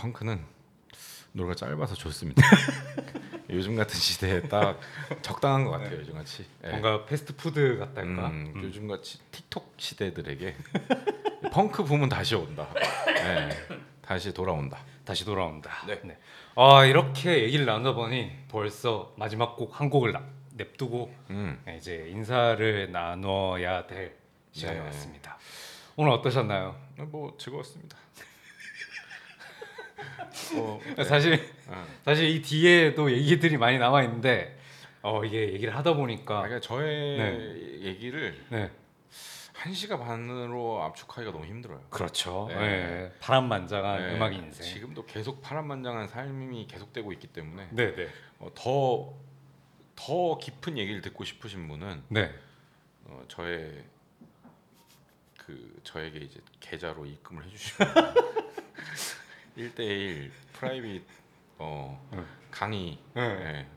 펑크는 노래가 짧아서 좋습니다. 요즘 같은 시대에 딱 적당한 것 같아요. 요즘 같이. 예. 뭔가 패스트푸드 같달까? 음, 요즘 같이 틱톡 시대들에게 펑크 붐은 다시 온다. 예, 다시 돌아온다. 다시 돌아온다. 네. 아 이렇게 얘기를 나눠보니 벌써 마지막 곡 한 곡을 나, 냅두고 음. 이제 인사를 나눠야 될 시간이 네. 왔습니다. 오늘 어떠셨나요? 뭐 즐거웠습니다. 뭐, 네. 사실 아. 사실 이 뒤에도 얘기들이 많이 남아 있는데 어 이게 얘기를 하다 보니까 그러니까 저의 네. 얘기를 네 한 시간 반으로 압축하기가 너무 힘들어요. 그렇죠. 네. 네. 바람만장한 네, 음악 인생. 지금도 계속 파란만장한 삶이 계속되고 있기 때문에 네네 어, 더, 더 깊은 얘기를 듣고 싶으신 분은 네. 어, 저의 그 저에게 이제 계좌로 입금을 해주시면 1대1 private 어, 응. 강의 네. 네,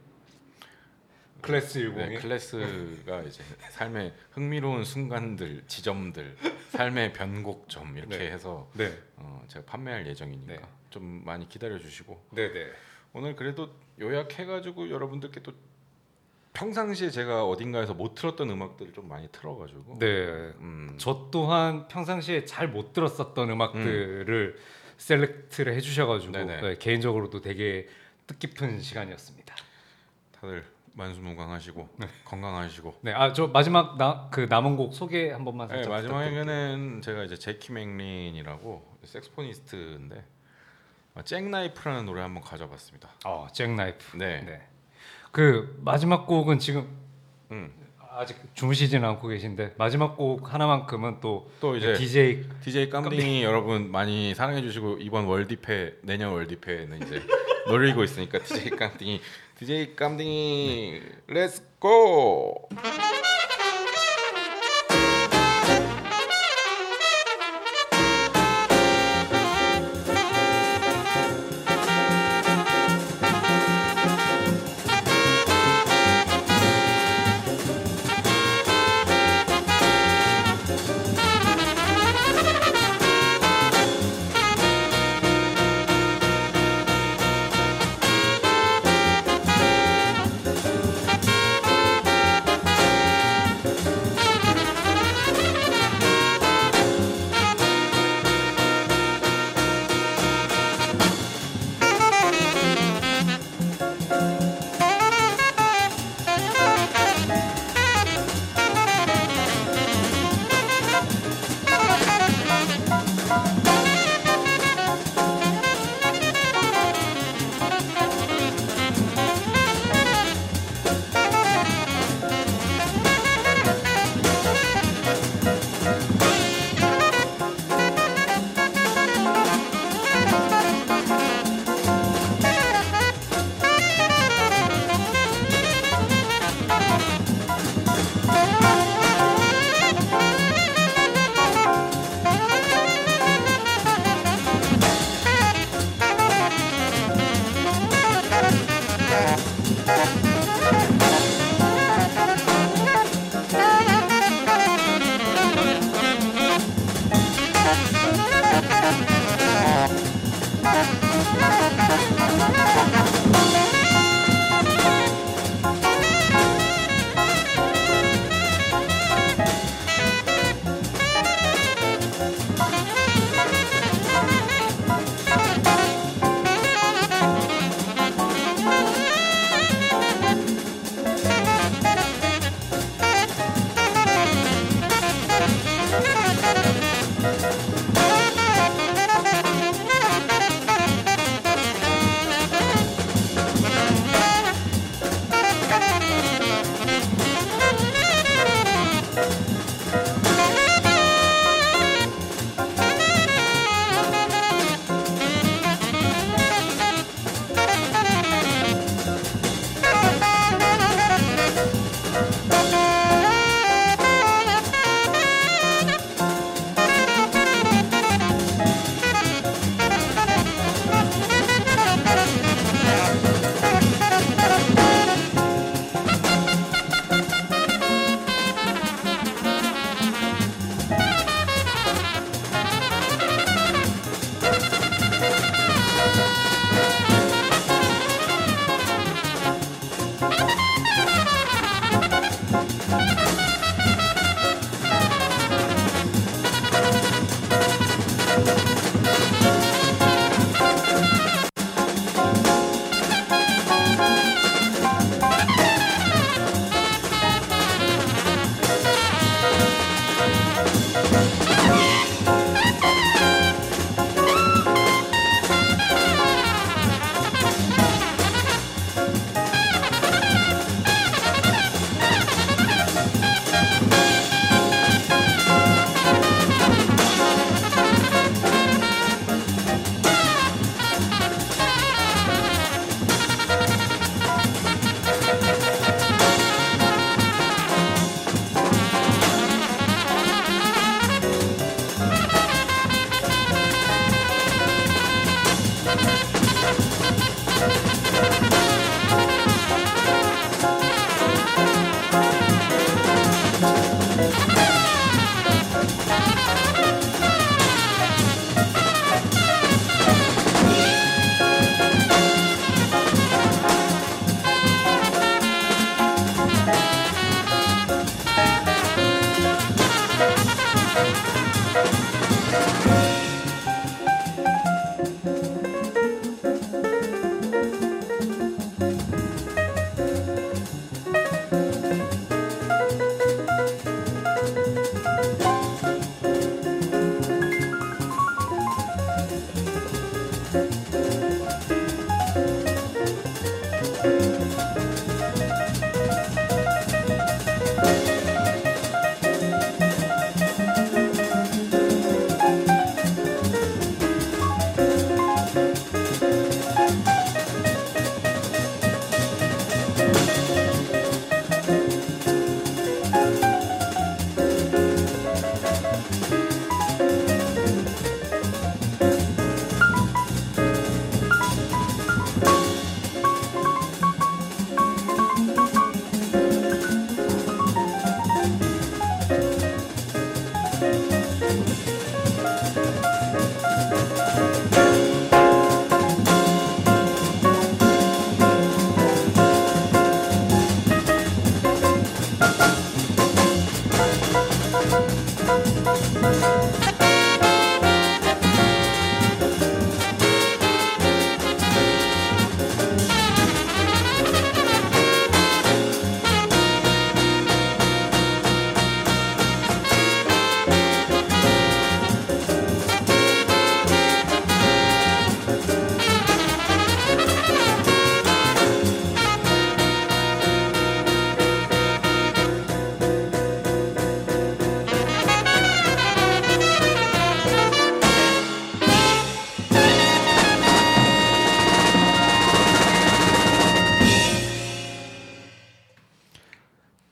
클래스 10이 네, 클래스가 이제 삶의 흥미로운 순간들, 지점들, 삶의 변곡점 이렇게 네. 해서 네. 어, 제가 판매할 예정이니까 네. 좀 많이 기다려 주시고 네네. 오늘 그래도 요약해가지고 여러분들께 또 평상시에 제가 어딘가에서 못 들었던 음악들을 좀 많이 틀어가지고 네. 음, 저 또한 평상시에 잘 못 들었었던 음악들을 select를 해주셔가지고. 네, 개인적으로도 되게 뜻깊은 시간이었습니다. 다들 만수무강하시고 네. 건강하시고 네, 아 저 마지막 나, 그 남은 곡 소개 한 번만 네, 살짝 마지막에는 제가 이제 Jackie McLean이라고 saxophonist인데 어, Jackknife라는 노래 한번 가져봤습니다. 어, Jackknife. 네. 네. 그 마지막 곡은 지금 음. 아직 주무시지는 않고 계신데 마지막 곡 하나만큼은 또, 또 이제 DJ DJ 깜딩이 여러분 많이 사랑해 주시고 이번 월디페 내년 월디페는 이제 노리고 있으니까 DJ 깜딩이 DJ 깜딩이 let's go!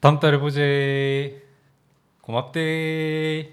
다음 달에 보제. 고맙대.